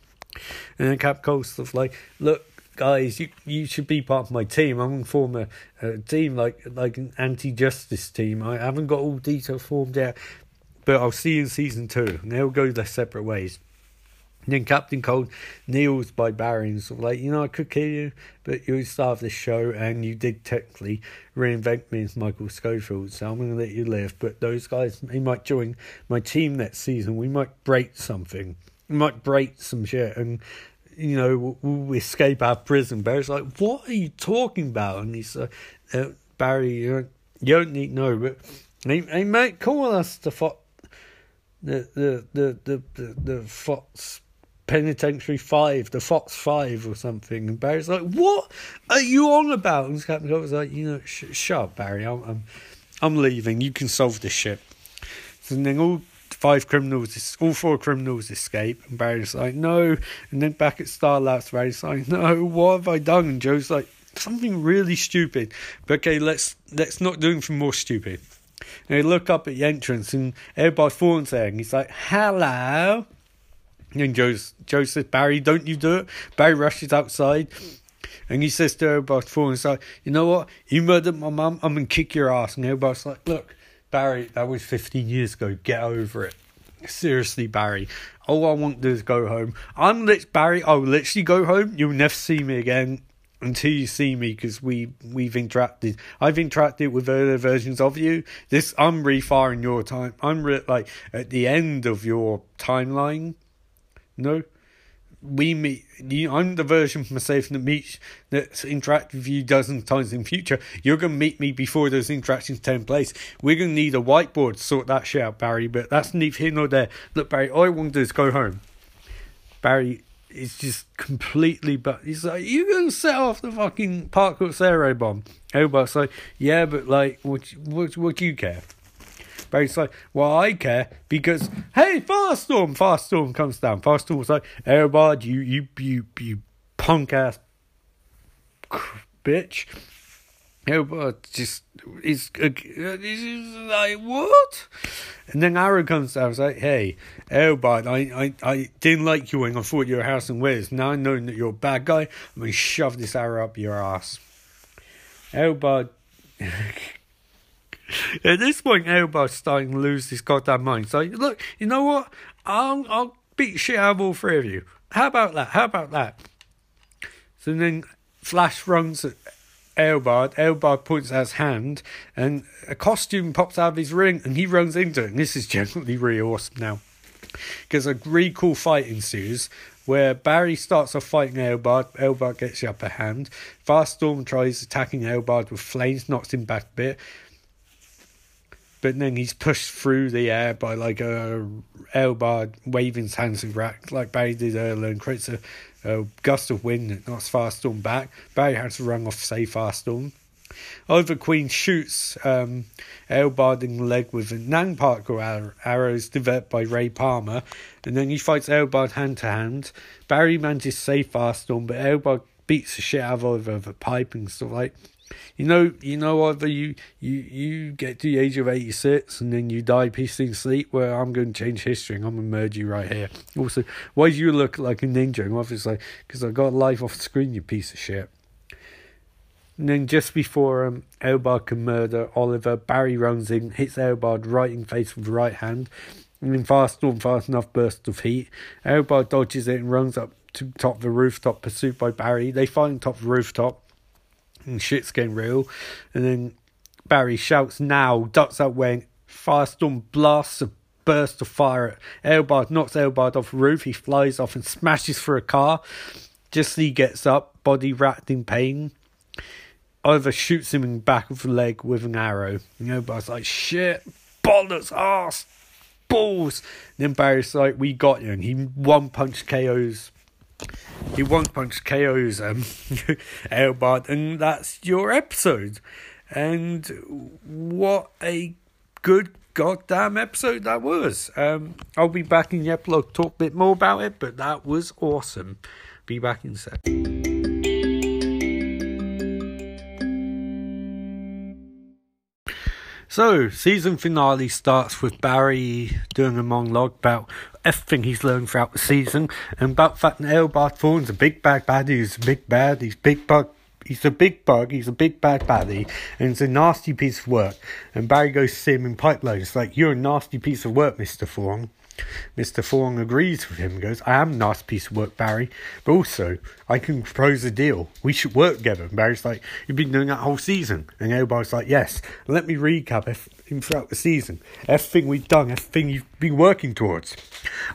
A: And then Cap Cold's like, look, guys, you you should be part of my team. I'm going to form a, a team like like an anti-justice team. I haven't got all details formed yet, but I'll see you in season two. And they'll go their separate ways. And then Captain Cold kneels by Barry and sort of like, you know, I could kill you, but you're the star of this show and you did technically reinvent me as Michael Scofield, so I'm going to let you live. But those guys, they might join my team next season. We might break something. We might break some shit and, you know, we'll escape our prison. Barry's like, what are you talking about? And he's like, uh, Barry, you don't, you don't need know, but he, might call us the Fox. The the the the the, the Fox Penitentiary Five, the Fox Five or something. And Barry's like, "What are you on about?" And Captain was like, "You know, sh- shut up, Barry. I'm, I'm, I'm leaving. You can solve this shit." So then all five criminals, all four criminals escape, and Barry's like, "No." And then back at Star Labs, Barry's like, "No, what have I done?" And Joe's like, "Something really stupid." But okay, let's let's not do anything more stupid. And they look up at the entrance, and everybody falls there, and he's like, "Hello." And Joe's, Joe says, Barry, don't you do it. Barry rushes outside and he says to everybody before, he's like, you know what? You murdered my mum, I'm to kick your ass. And everybody's like, look, Barry, that was 15 years ago. Get over it. Seriously, Barry. All I want to do is go home. I'm lit, Barry. I will literally go home. You'll never see me again until you see me because we we've interacted. I've interacted with earlier versions of you. This I'm refiring your time. I'm re- like at the end of your timeline. No. We meet. You, I'm the version of myself that meets that's interact with you dozens of times in future. You're gonna meet me before those interactions take place. We're gonna need a whiteboard to sort that shit out, Barry. But that's neither here nor there. Look, Barry. All I want to do is go home. Barry is just completely. But he's like, you gonna set off the fucking Parkwood Aero bomb? Everybody's like, yeah, but like, what? What? What do you care? Barry's like, well, I care because, hey, Firestorm, Firestorm comes down. Firestorm's like, everybody, you, you, you, you punk ass bitch. Everybody just is uh, like, what? And then Arrow comes down and like, hey, everybody, I, I, I didn't like you when I thought you were Harrison Wells. Now I know that you're a bad guy, I'm to shove this arrow up your ass. Everybody. At this point, everybody's starting to lose his goddamn mind. So, look, you know what? I'll, I'll beat shit out of all three of you. How about that? How about that? So then Flash runs at Eobard. Eobard points out his hand, and a costume pops out of his ring, and he runs into it. And this is genuinely really awesome now. Because a really cool fight ensues where Barry starts off fighting Eobard. Eobard gets the upper hand. Firestorm tries attacking Eobard with flames, knocks him back a bit. But then he's pushed through the air by like a Eobard waving his hands in rack like Barry did earlier and creates a, a gust of wind that knocks Firestorm back. Barry has to run off save Firestorm. Oliver Queen shoots um, Eobard in the leg with Nang particle arrows developed by Ray Palmer, and then he fights Eobard hand to hand. Barry manages to save Firestorm, but Eobard beats the shit out of Oliver with a pipe and stuff like you know, you know, either you you you get to the age of eighty six and then you die peacefully in sleep. Where I'm going to change history and I'm gonna murder you right here. Also, why do you look like a ninja? And obviously, because I got life off screen, you piece of shit. And then just before um, Eobard can murder Oliver, Barry runs in, hits Eobard right in face with the right hand, and then Firestorm fast enough burst of heat. Eobard dodges it and runs up to top of the rooftop, pursued by Barry. They find top of the rooftop and shit's getting real. And then Barry shouts now, ducks out when Firestorm blasts a burst of fire at Eobard, knocks Eobard off the roof. He flies off and smashes through a car. Just as he gets up, body wrapped in pain. Oliver shoots him in the back of the leg with an arrow. And Eobard's like, shit, bollocks, ass, balls. And then Barry's like, we got you. And he one punch KOs he one punch KOs um, Eobard, and that's your episode. And what a good goddamn episode that was. Um, I'll be back in the epilogue talk a bit more about it, but that was awesome. Be back in a sec. So, season finale starts with Barry doing a monologue about everything he's learned throughout the season and about that Eobard Thawne's a big bad baddie, he's a big bad, he's big bug, he's a big bug, he's a big bad baddie, and it's a nasty piece of work. And Barry goes to see him in pipeline. It's like, you're a nasty piece of work, Mr. Thawne. Mr. Thawne agrees with him and goes, I am a nice piece of work, Barry, but also I can propose a deal. We should work together. And Barry's like, You've been doing that whole season. And everybody's like, Yes. Let me recap throughout the season. Everything we've done, everything you've been working towards.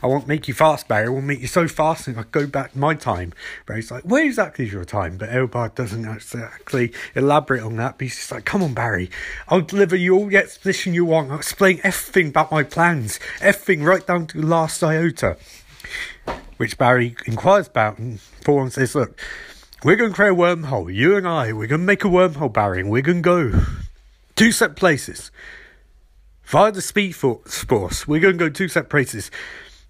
A: I won't make you fast, Barry. I won't make you so fast and I go back my time. Barry's like, Where exactly is your time? But Eobard doesn't exactly elaborate on that. But he's just like, Come on, Barry. I'll deliver you all the exposition you want. I'll explain everything about my plans. Everything right down to the last iota. Which Barry inquires about and Thawne says, Look, we're going to create a wormhole. You and I, we're going to make a wormhole, Barry, and we're going to go two separate places. Via the Speed Force, we're going to go two separate places.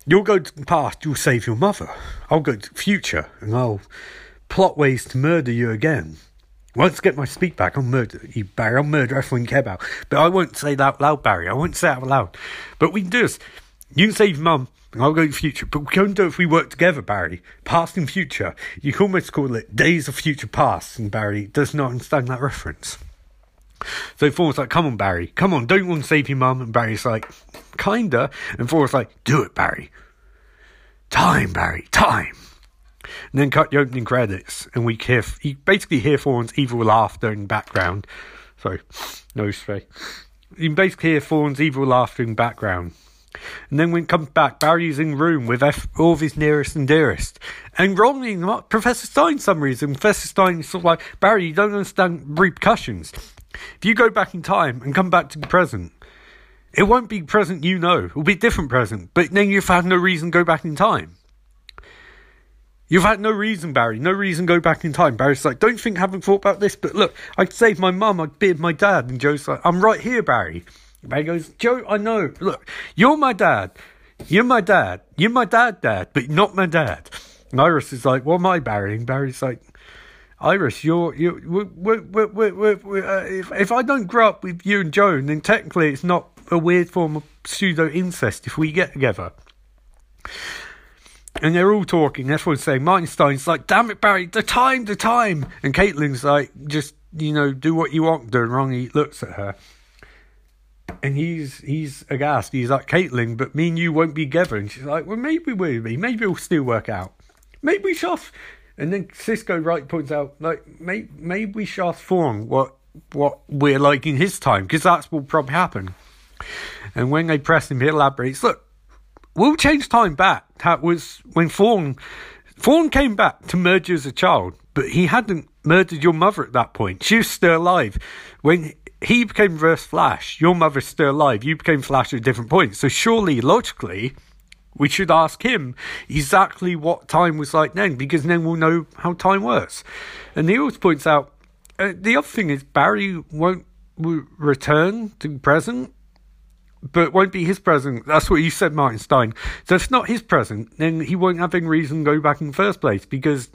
A: You'll go past, you'll save your mother. I'll go to future, and I'll plot ways to murder you again. Once I get my speed back, I'll murder you, Barry. I'll murder everyone you care about. But I won't say that out loud, Barry. I won't say out loud. But we can do this. You can save mum, and I'll go to future. But we can do it if we work together, Barry. Past and future. You can almost call it Days of Future Past, and Barry does not understand that reference. So Thawne's like, come on, Barry. Come on, don't you want to save your mum? And Barry's like, kinda. And Thawne's like, do it, Barry. Time, Barry, time. And then cut the opening credits, and we hear, you basically hear Thawne's evil laughter in the background. Sorry, no spray. You basically hear Thawne's evil laughter in the background. And then when it comes back, Barry's in room with F- all of his nearest and dearest. And wronging Professor Stein, some reason. Professor Stein sort of like, Barry, you don't understand repercussions. If you go back in time and come back to the present, it won't be present you know. It'll be different present. But then you've had no reason to go back in time. You've had no reason, Barry. No reason to go back in time. Barry's like, don't think I haven't thought about this, but look, I'd save my mum, I'd beard my dad. And Joe's like, I'm right here, Barry. Barry goes, Joe, I know. Look, you're my dad. You're my dad. You're my dad, dad, but not my dad. And Iris is like, what am I, Barry? And Barry's like, Iris, you're you. We're, we're, we're, uh, if if I don't grow up with you and Joan, then technically it's not a weird form of pseudo incest if we get together. And they're all talking. Everyone's saying, Martin Stein's like, damn it, Barry, the time, the time. And Caitlin's like, just, you know, do what you want, doing wrong. He looks at her. And he's he's aghast. He's like, Caitlin, but me and you won't be together. And she's like, well, maybe we'll be. Maybe it'll still work out. Maybe we shall. And then Cisco Wright points out, like, maybe, maybe we shall Thawne what what we're like in his time, because that's what probably happen. And when they press him, he elaborates, look, we'll change time back. That was when Thawne, Thawne came back to murder as a child, but he hadn't murdered your mother at that point. She was still alive. When he became Reverse Flash, your mother's still alive. You became Flash at a different point. So surely, logically, we should ask him exactly what time was like then, because then we'll know how time works. And he Niels points out uh, the other thing is Barry won't w- return to present, but won't be his present. That's what you said, Martin Stein. So if it's not his present, then he won't have any reason to go back in the first place, because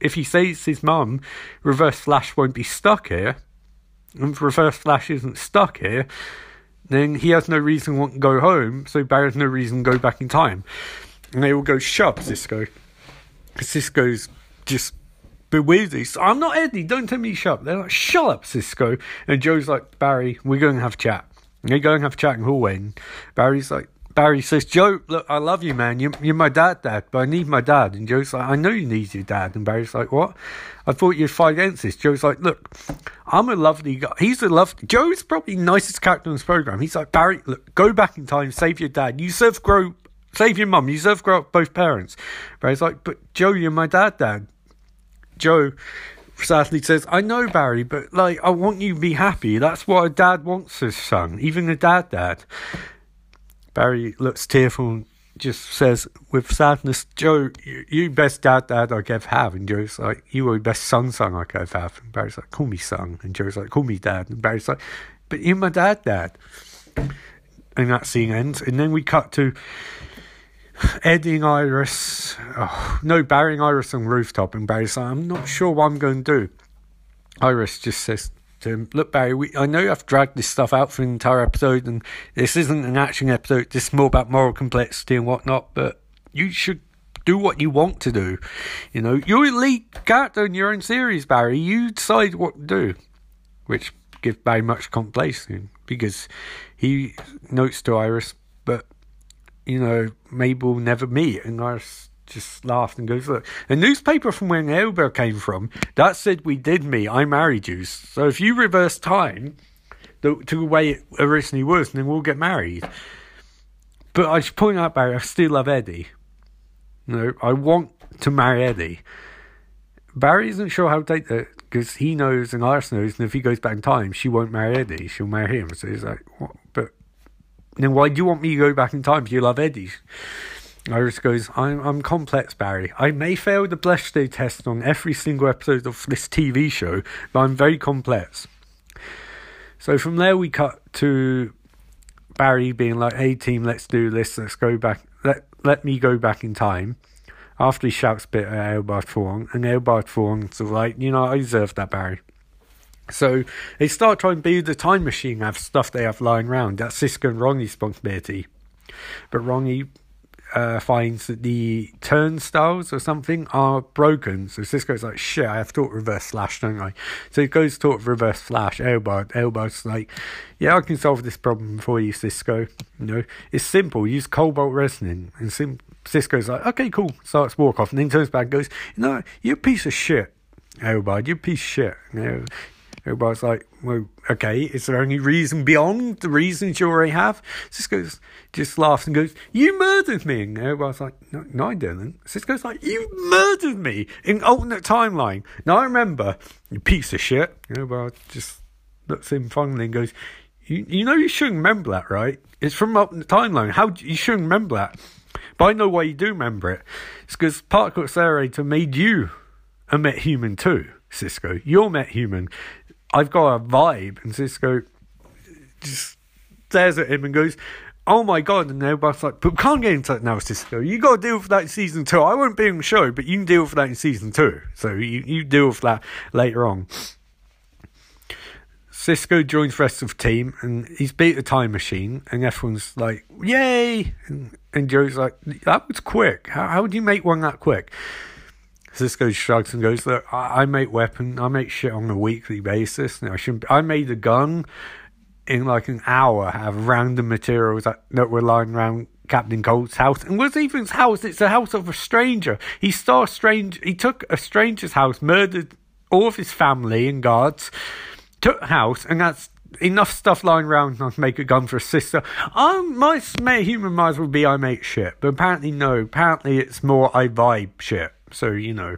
A: if he says his mum, Reverse Flash won't be stuck here, and Reverse Flash isn't stuck here, then he has no reason to go home, so Barry has no reason to go back in time. And they all go, shut Cisco. Cisco's just bewildered. So I'm not Eddie, don't tell me shut up. They're like, shut up, Cisco. And Joe's like, Barry, we're going to have a chat. And they go and have a chat in hallway. And Barry's like, Barry says, Joe, look, I love you, man. You're, you're my dad, dad, but I need my dad. And Joe's like, I know you need your dad. And Barry's like, what? I thought you'd fight against this. Joe's like, look, I'm a lovely guy. He's a lovely, Joe's probably the nicest character in this program. He's like, Barry, look, go back in time, save your dad. You serve grow, save your mum. You serve grow up both parents. Barry's like, but Joe, you're my dad, dad. Joe sadly says, I know, Barry, but like, I want you to be happy. That's what a dad wants his son, even a dad dad. Barry looks tearful and just says with sadness, Joe, you, you best dad dad I have. And Joe's like, you were best son son I could have. And Barry's like, call me son. And Joe's like, call me dad. And Barry's like, but you're my dad dad. And that scene ends. And then we cut to Eddie and Iris. Oh, no, Barry and Iris on rooftop. And Barry's like, I'm not sure what I'm going to do. Iris just says, to him, look, Barry, we, I know I've dragged this stuff out for an entire episode, and this isn't an action episode. This is more about moral complexity and whatnot. But you should do what you want to do. You know, you're a lead character in your own series, Barry. You decide what to do, which gives Barry much complacency because he notes to Iris, but you know, maybe we'll never meet, and Iris just laughed and goes, Look, the newspaper from where Elba came from, that said we did meet, I married you. So if you reverse time the, to the way it originally was, then we'll get married. But I should point out, Barry, I still love Eddie. You know, I want to marry Eddie. Barry isn't sure how to take that because he knows and Iris knows, and if he goes back in time, she won't marry Eddie, she'll marry him. So he's like, what? But then why do you want me to go back in time if you love Eddie? Iris goes, I'm, I'm complex, Barry. I may fail the Bechdel test on every single episode of this TV show, but I'm very complex. So from there, we cut to Barry being like, hey, team, let's do this. Let's go back. Let, let me go back in time. After he shouts a bit at Eobard Thawne, and Eobard Thawne's like, you know, I deserve that, Barry. So they start trying to build the time machine, have stuff they have lying around. That's Cisco and Ronnie's responsibility. But Ronnie uh, finds that the turnstiles or something are broken. So Cisco's like, shit, I have to talk reverse flash, don't I? So he goes talk reverse flash. Eobard, Eobard's like, yeah, I can solve this problem for you, Cisco. You know, it's simple. Use cobalt resonance. And Sim- Cisco's like, okay, cool. Starts walk off and then turns back and goes, you you're a piece of shit. Eobard, you're a piece of shit. You know, Everybody's like, well, okay, is there any reason beyond the reasons you already have? Cisco's just laughs and goes, you murdered me. And everybody's like, no, no I didn't. Cisco's like, you murdered me in alternate timeline. Now I remember, you piece of shit. Everybody just looks him fondly and goes, you, you know you shouldn't remember that, right? It's from the timeline. How you shouldn't remember that. But I know why you do remember it. It's because Particle Accelerator made you a metahuman too, Cisco. You're metahuman. I've got a vibe. And Cisco just stares at him and goes, Oh my god, and everybody's like, but can't get into that now, Cisco. You got to deal with that in season two. I won't be on the show, but you can deal with that in season two. So you, you deal with that later on. Cisco joins the rest of the team and he's beat the time machine, and everyone's like, Yay! And, and Joe's like, That was quick. How, how do you make one that quick? Cisco shrugs and goes, "Look, I, I make weapon, I make shit on a weekly basis. I shouldn't. I made a gun in like an hour of random materials that, that were lying around Captain Cold's house, and was even his house. It's the house of a stranger. He stole strange. He took a stranger's house, murdered all of his family and guards, took house, and that's enough stuff lying around to make a gun for a sister. Um, my human as well be I make shit, but apparently no. Apparently it's more I vibe shit. So you know.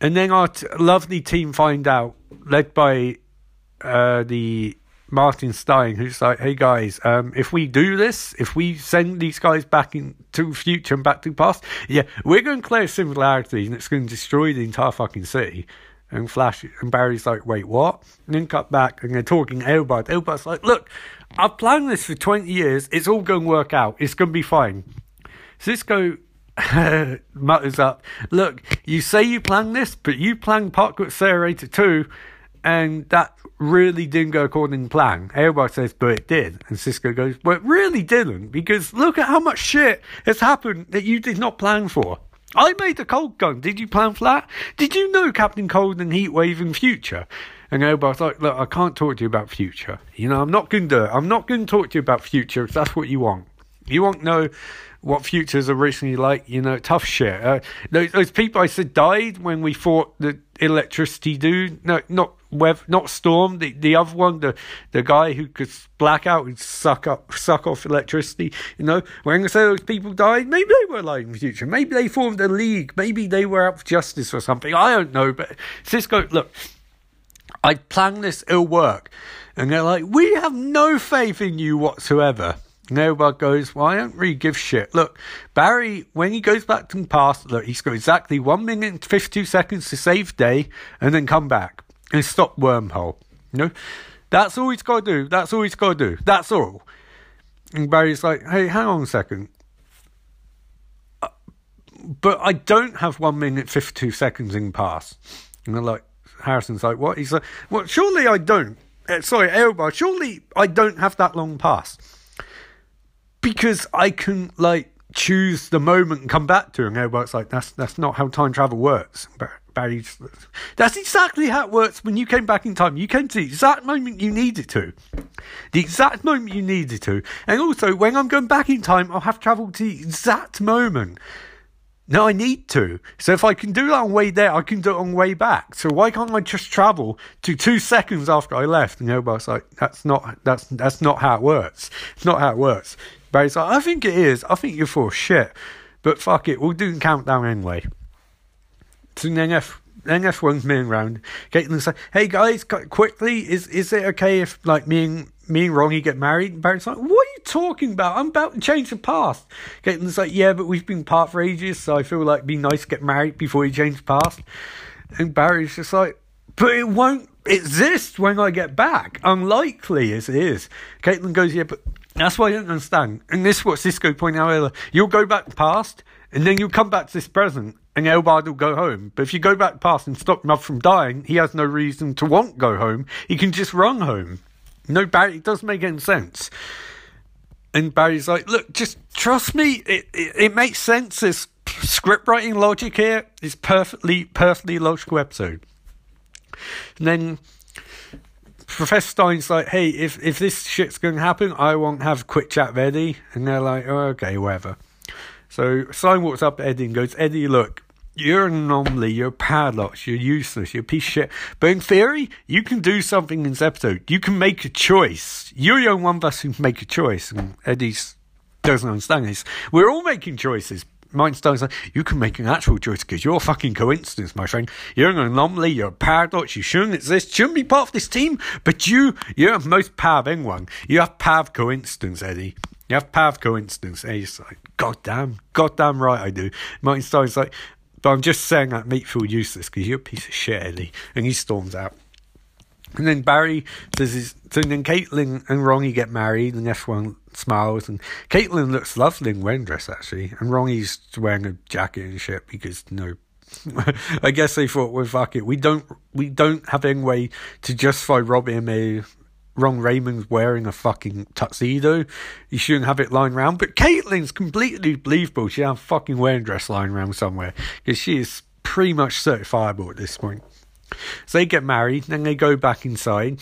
A: And then our t- lovely team find out, led by uh, the Martin Stein, who's like, "Hey guys, um, if we do this, if we send these guys back into the future and back to the past, yeah, we're going to clear similarities, and it's going to destroy the entire fucking city." And Flash and Barry's like, "Wait, what?" And then cut back, and they're talking Eobard. Eobard's like, "Look, I've planned this for twenty years. It's all going to work out. It's going to be fine." Cisco mutters up, Look, you say you planned this, but you planned Particle Accelerator too, and that really didn't go according to plan. Everybody says, but it did. And Cisco goes, well, it really didn't, because look at how much shit has happened that you did not plan for. I made the cold gun. Did you plan for that? Did you know Captain Cold and Heatwave in future? And everybody's like, look, I can't talk to you about future. You know, I'm not going to do it. I'm not going to talk to you about future if that's what you want. You won't know what futures are recently like, you know, tough shit. Uh, those, those, people I said died when we fought the electricity dude. No, not Wev, not Storm. The the other one, the the guy who could black out and suck up, suck off electricity. You know, when I say those people died, maybe they were alive in the future. Maybe they formed a league. Maybe they were out for justice or something. I don't know. But Cisco, look, I planned this. It'll work. And they're like, we have no faith in you whatsoever. Nobody goes, well, I don't really give shit. Look, Barry, when he goes back to the past, look, he's got exactly one minute and 52 seconds to save day and then come back and stop wormhole. You know? That's all he's got to do. That's all he's got to do. That's all. And Barry's like, hey, hang on a second. Uh, but I don't have one minute, 52 seconds in pass. And they're like, Harrison's like, what? He's like, well, surely I don't. Uh, sorry, Elba, surely I don't have that long pass because I can like choose the moment and come back to it. And everybody's like, that's that's not how time travel works. But that's exactly how it works when you came back in time. You came to the exact moment you needed to. The exact moment you needed to. And also, when I'm going back in time, I'll have travelled to the exact moment. No, I need to. So if I can do that on way there, I can do it on way back. So why can't I just travel to two seconds after I left? And everybody's like, that's not that's that's not how it works. It's not how it works. Barry's like, I think it is. I think you're full of shit. But fuck it, we'll do the countdown anyway. So then F then F1's milling around. Caitlin's like, hey guys, quickly, is is it okay if like me and me and Ronnie get married? And Barry's like, what are you talking about? I'm about to change the past. Caitlin's like, yeah, but we've been apart for ages, so I feel like it'd be nice to get married before you change the past. And Barry's just like, but it won't exist when I get back. Unlikely as it is. Caitlin goes, yeah, but that's why I don't understand. And this is what Cisco pointed out earlier. You'll go back past, and then you'll come back to this present, and Eobard will go home. But if you go back past and stop him from dying, he has no reason to want go home. He can just run home. No, Barry, it doesn't make any sense. And Barry's like, look, just trust me. It, it, it makes sense. This script writing logic here is perfectly, perfectly logical episode. And then Professor Stein's like, hey, if, if this shit's going to happen, I won't have quick chat Eddie. And they're like, oh, okay, whatever. So Stein walks up to Eddie and goes, Eddie, look, you're an anomaly, you're paradox, you're useless, you're a piece of shit. But in theory, you can do something in this episode. You can make a choice. You're the only one of us who can make a choice. And Eddie doesn't understand this. We're all making choices, Einstein's like, you can make an actual choice because you're a fucking coincidence, my friend. You're an anomaly, you're a paradox, you shouldn't exist, shouldn't be part of this team, but you, you have most power of anyone. You have power of coincidence, Eddie. You have power of coincidence. And he's like, God damn, God damn right I do. Einstein's like, but I'm just saying that make feel useless because you're a piece of shit, Eddie. And he storms out. And then Barry says, his, so then Caitlin and Ronnie get married, and F1 smiles, and Caitlin looks lovely in wedding dress actually, and Ronnie's wearing a jacket and shit because you know. I guess they thought, well, fuck it. We don't, we don't have any way to justify robbing a Ron Raymond's wearing a fucking tuxedo. You shouldn't have it lying around. But Caitlin's completely believable. She have a fucking wedding dress lying around somewhere because she is pretty much certifiable at this point. So they get married, then they go back inside,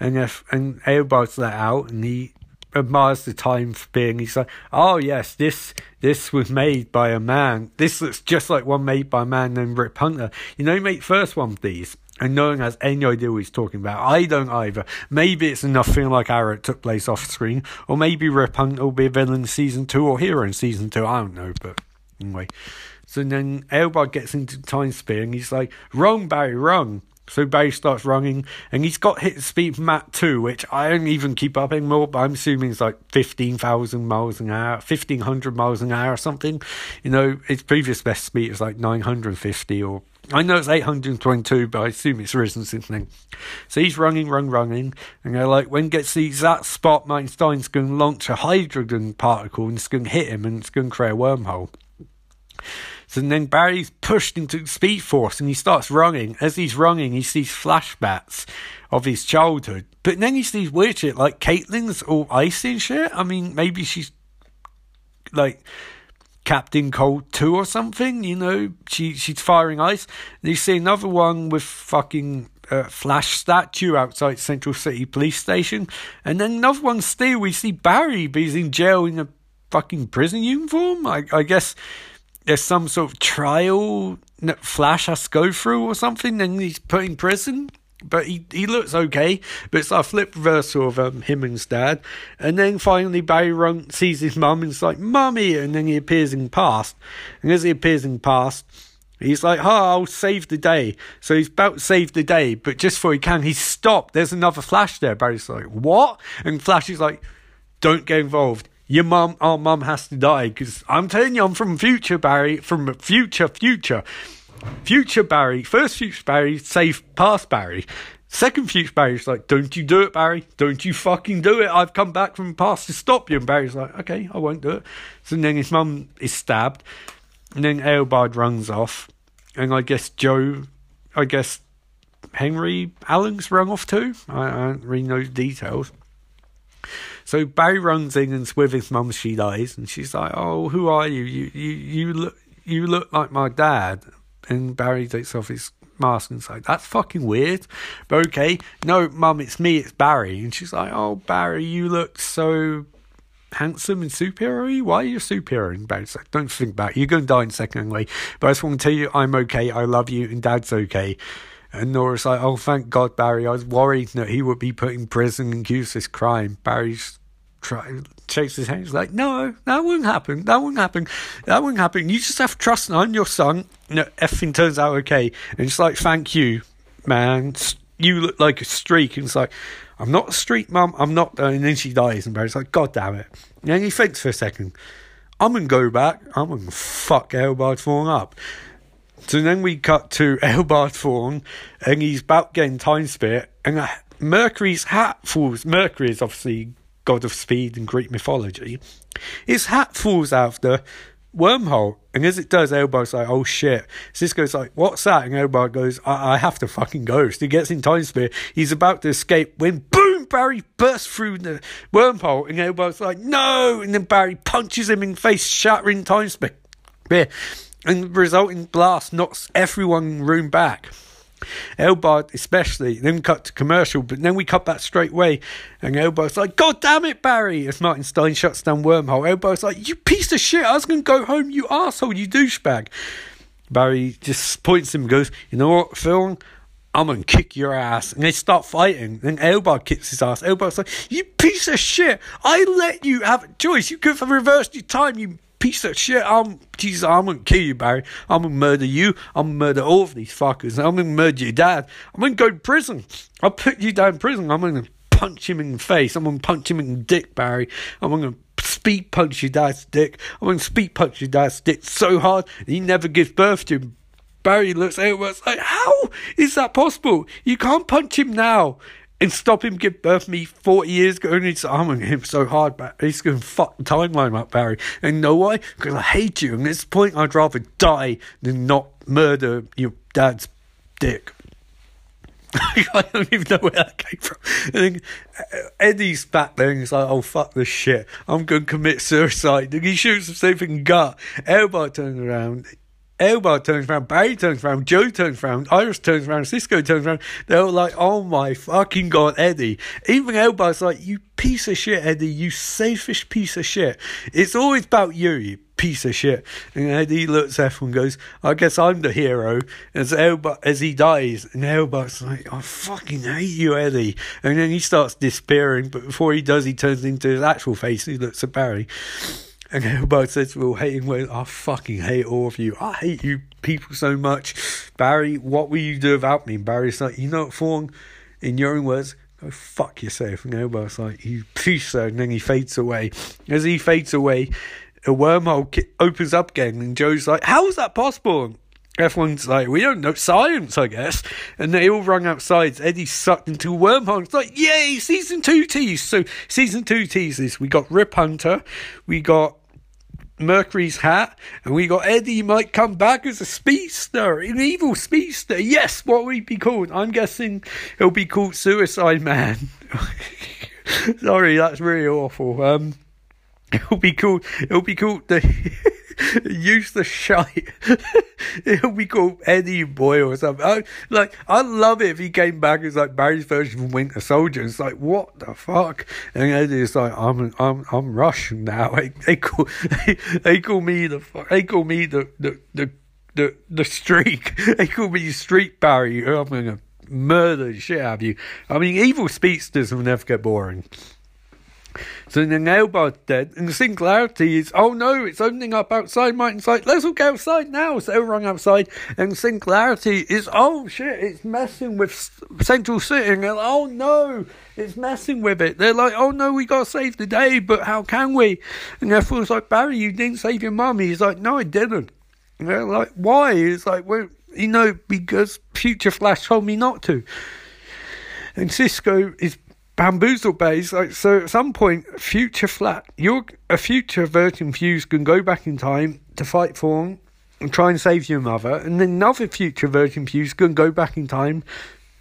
A: and if and Eobard's let out, and he admires the time for being. He's like, "Oh yes, this this was made by a man. This looks just like one made by a man named Rip Hunter. You know, he made first one of these. and no one has any idea what he's talking about. I don't either. Maybe it's enough feeling like Arrow took place off screen, or maybe Rip Hunter will be a villain in season two or hero in season two. I don't know, but anyway. So then Eobard gets into Time Sphere and he's like, wrong, Barry, wrong. So Barry starts running, and he's got hit speed Mach 2, which I don't even keep up anymore, but I'm assuming it's like 15,000 miles an hour, 1,500 miles an hour or something. You know, its previous best speed is like 950 or I know it's 822, but I assume it's risen since then. So he's running, running, running, and they're like, when he gets to the exact spot, Stein's going to launch a hydrogen particle and it's going to hit him and it's going to create a wormhole. So then Barry's pushed into Speed Force and he starts running. As he's running, he sees flashbacks of his childhood. But then he sees weird shit like Caitlin's all icy and shit. I mean, maybe she's like Captain Cold 2 or something, you know, she she's firing ice. And you see another one with fucking uh, Flash statue outside Central City Police Station. And then another one still, we see Barry, but he's in jail in a fucking prison uniform. I, I guess there's some sort of trial that Flash has to go through or something, and he's put in prison but he, he looks okay. But it's a flip reversal of um, him and his dad. And then finally Barry Run sees his mum and it's like, Mummy! And then he appears in past. And as he appears in past, he's like, oh, I'll save the day. So he's about to save the day, but just before he can, he's stopped. There's another Flash there. Barry's like, what? And Flash is like, don't get involved. Your mum, our mum has to die because I'm telling you, I'm from future Barry, from future, future. Future Barry, first future Barry, save past Barry. Second future Barry's like, don't you do it, Barry. Don't you fucking do it. I've come back from past to stop you. And Barry's like, okay, I won't do it. So then his mum is stabbed. And then Eobard runs off. And I guess Joe, I guess Henry Allen's run off too. I, I don't really know the details. So Barry runs in and with his mum. She dies, and she's like, "Oh, who are you? You you you look you look like my dad." And Barry takes off his mask and like, that's fucking weird. But okay, no, mum, it's me, it's Barry. And she's like, oh, Barry, you look so handsome and superior. Why are you superior? And Barry's like, don't think about it. You're going to die in second anyway. But I just want to tell you, I'm okay. I love you, and Dad's okay. And Nora's like, oh, thank God, Barry. I was worried that he would be put in prison and accused of this crime. Barry's try shakes his hand. He's like, no, that won't happen. That won't happen. That won't happen. You just have to trust I'm your son. No, everything turns out okay. And it's like, thank you, man. You look like a streak. And it's like, I'm not a streak, mum. I'm not. And then she dies. And Barry's like, God damn it. And he thinks for a second. I'm going to go back. I'm going to fuck Eobard Thawne up. So then we cut to Eobard Thawne, and he's about getting time spit, and uh, Mercury's hat falls. Mercury is obviously god of speed in Greek mythology, his hat falls out the wormhole. And as it does, Eobard's like, oh shit. Cisco's like, what's that? And Eobard goes, I-, I have to fucking go. So he gets in time sphere. He's about to escape when boom, Barry bursts through the wormhole. And Eobard's like, no. And then Barry punches him in the face, shattering time sphere. And the resulting blast knocks everyone room back. Eobard especially, then cut to commercial, but then we cut back straight away, and Eobard's like, God damn it, Barry! As Martin Stein shuts down Wormhole, Eobard's like, You piece of shit, I was gonna go home, you asshole, you douchebag. Barry just points him and goes, You know what, Phil? I'm gonna kick your ass. And they start fighting. Then Eobard kicks his ass. Eobard's like, You piece of shit! I let you have a choice. You could have reversed your time, you piece of shit. I'm Jesus. I'm gonna kill you, Barry. I'm gonna murder you. I'm gonna murder all of these fuckers. I'm gonna murder your dad. I'm gonna go to prison. I'll put you down in prison. I'm gonna punch him in the face. I'm gonna punch him in the dick, Barry. I'm gonna speed punch your dad's dick. I'm gonna speed punch your dad's dick so hard he never gives birth to him. Barry looks and like, How is that possible? You can't punch him now and stop him give birth to me 40 years ago and he's arming him so hard, but he's going to fuck the timeline up, Barry. And know why? Because I hate you. And at this point, I'd rather die than not murder your dad's dick. I don't even know where that came from. And uh, Eddie's back there and he's like, oh, fuck this shit. I'm going to commit suicide. And he shoots himself in the gut. Everybody turns around. Eobard turns around, Barry turns around, Joe turns around, Iris turns around, Cisco turns around. They're all like, oh my fucking god, Eddie. Even Eobard's like, you piece of shit, Eddie, you selfish piece of shit. It's always about you, you
B: piece of shit. And Eddie looks at him and goes, I guess I'm the hero. As Elba, as he dies, and Elba's like, I fucking hate you, Eddie. And then he starts despairing, but before he does, he turns into his actual face. He looks at Barry. And Elba says to Will hating well, I fucking hate all of you. I hate you people so much. Barry, what will you do without me? And Barry's like, you know what, Thawne, in your own words, go fuck yourself. And Elba's like, you piece so, and then he fades away. As he fades away, a wormhole opens up again, and Joe's like, "How is that possible?" Everyone's like, "We don't know science, I guess." And they all run outside. Eddie's sucked into a wormhole. It's like, "Yay, season two tease!" So season two teases. We got Rip Hunter, we got Mercury's hat, and we got Eddie might come back as a speedster, an evil speedster. Yes, what would he be called? I'm guessing he'll be called Suicide Man. Sorry, that's really awful. Um, It'll be called. It'll be called the use the shite. it'll be called Eddie Boy or something. I, like I love it if he came back as like Barry's version of Winter Soldier. It's like what the fuck? And Eddie's like I'm I'm I'm Russian now. They, they call they, they call me the they call me the the the the, the streak. They call me Street Barry. I'm gonna murder the shit out of you. I mean, evil speedsters will never get boring. So the nailbot's dead, and the singularity is, oh no, it's opening up outside. Martin's like, let's all go outside now. So run outside, and singularity is, oh shit, it's messing with Central City. And like, oh no, it's messing with it. They're like, oh no, we gotta save the day, but how can we? And everyone's like, Barry, you didn't save your mum. He's like, no, I didn't. And they're like, why? He's like, well, you know, because Future Flash told me not to. And Cisco is bamboozle base. Like so, at some point, future flat, you're a future version Fuse can go back in time to fight for and try and save your mother, and then another future version Fuse can go back in time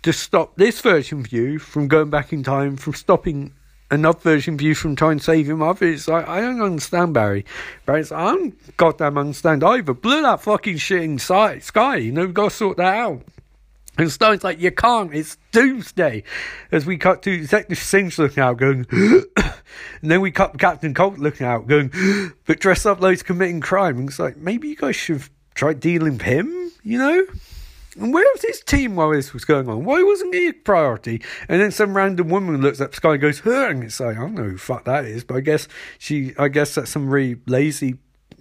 B: to stop this version you from going back in time from stopping another version you from trying to save your mother. It's like I don't understand Barry. Barry's I don't goddamn understand either. Blew that fucking shit inside sky. You know, we've got to sort that out. And Stone's like, you can't, it's doomsday. As we cut to Detective Sims looking out, going, and then we cut Captain Cold looking out, going, but dressed up like committing crime. And it's like, maybe you guys should tried dealing with him, you know? And where was his team while this was going on? Why wasn't he a priority? And then some random woman looks up Sky and goes, her, and it's like, I don't know who fuck that is, but I guess she, I guess that's some really lazy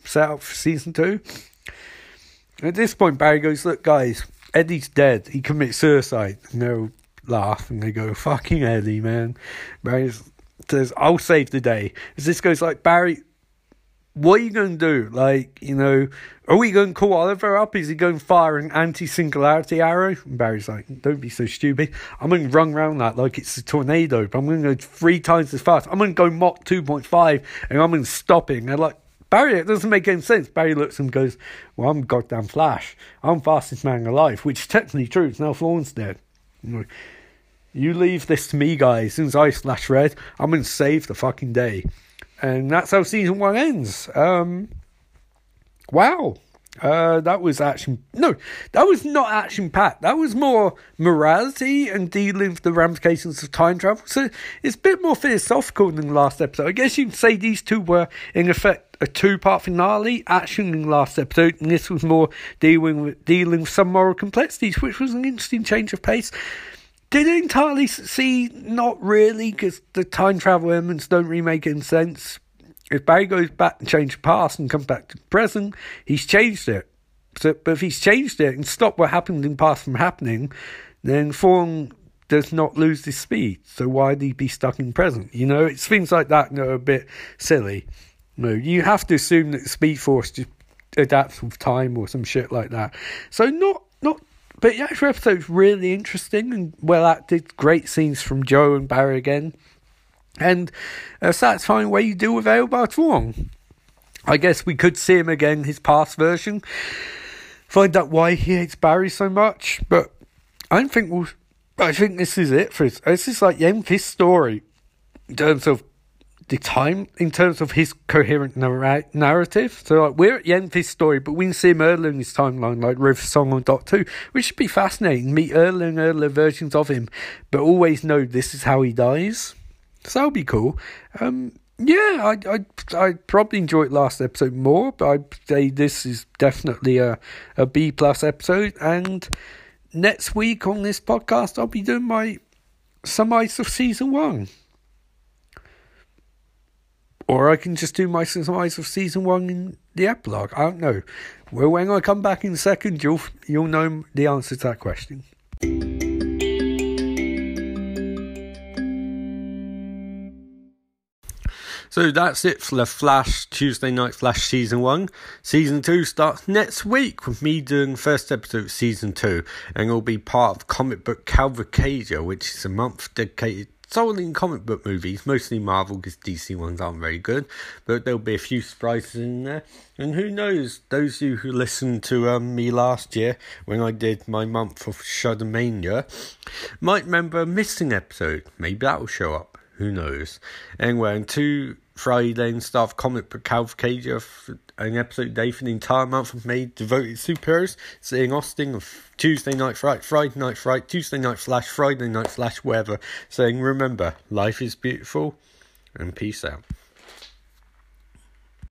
B: setup for season two. At this point, Barry goes, look, guys, Eddie's dead. He commits suicide. And they'll laugh and they go, fucking Eddie, man. Barry says, I'll save the day. As this goes like, Barry, what are you going to do? Like, you know, are we going to call Oliver up? Is he going to fire an anti singularity arrow? And Barry's like, don't be so stupid. I'm going to run around that like it's a tornado, but I'm going to go three times as fast. I'm going to go Mach 2.5 and I'm going to stop it. And they're like, Barry, it doesn't make any sense. Barry looks and goes, Well, I'm goddamn Flash. I'm fastest man alive, which is technically true. It's now Thawne's dead. You leave this to me, guys. As soon as I slash red, I'm going to save the fucking day. And that's how season one ends. Um, wow. Uh, that was action. No, that was not action packed. That was more morality and dealing with the ramifications of time travel. So it's a bit more philosophical than the last episode. I guess you can say these two were, in effect, a two part finale, action in last episode, and this was more dealing with, dealing with some moral complexities, which was an interesting change of pace. Did it entirely see? Not really, because the time travel elements don't really make any sense. If Barry goes back and changes past and comes back to present, he's changed it. So, but if he's changed it and stopped what happened in past from happening, then Thawne does not lose his speed. So why would he be stuck in present? You know, it's things like that that are a bit silly. Know, you have to assume that the Speed Force just adapts with time or some shit like that. So not not but the actual episode's really interesting and well acted. Great scenes from Joe and Barry again and a satisfying way you deal with Eobard Thawne. I guess we could see him again, his past version, find out why he hates Barry so much, but I don't think we'll. I think this is it for us. This is like Yen's story in terms of the time, in terms of his coherent narr- narrative. So, like, we're at the end of his story, but we can see him earlier in his timeline, like River Song on Doctor Who, which should be fascinating. Meet earlier and earlier versions of him, but always know this is how he dies. So that'll be cool. Um, yeah, I I I probably enjoyed last episode more, but I'd say this is definitely a a B plus episode. And next week on this podcast, I'll be doing my summaries of season one. Or I can just do my summaries of season one in the epilogue. I don't know. Well, when I come back in a second, you'll you'll know the answer to that question.
A: So that's it for the Flash Tuesday Night Flash Season 1. Season 2 starts next week with me doing the first episode of Season 2, and it'll be part of Comic Book Cavalcadia, which is a month dedicated solely in comic book movies, mostly Marvel because DC ones aren't very good, but there'll be a few surprises in there. And who knows, those of you who listened to um, me last year when I did my month of Shuddermania might remember a missing episode. Maybe that will show up. Who knows? Anyway, and two Friday and stuff, comic book Cavalcadia, an episode day for the entire month of May devoted to superheroes, seeing Austin of Tuesday Night Fright, Friday Night Fright, Tuesday Night Flash, Friday Night Flash, wherever, saying remember, life is beautiful, and peace out.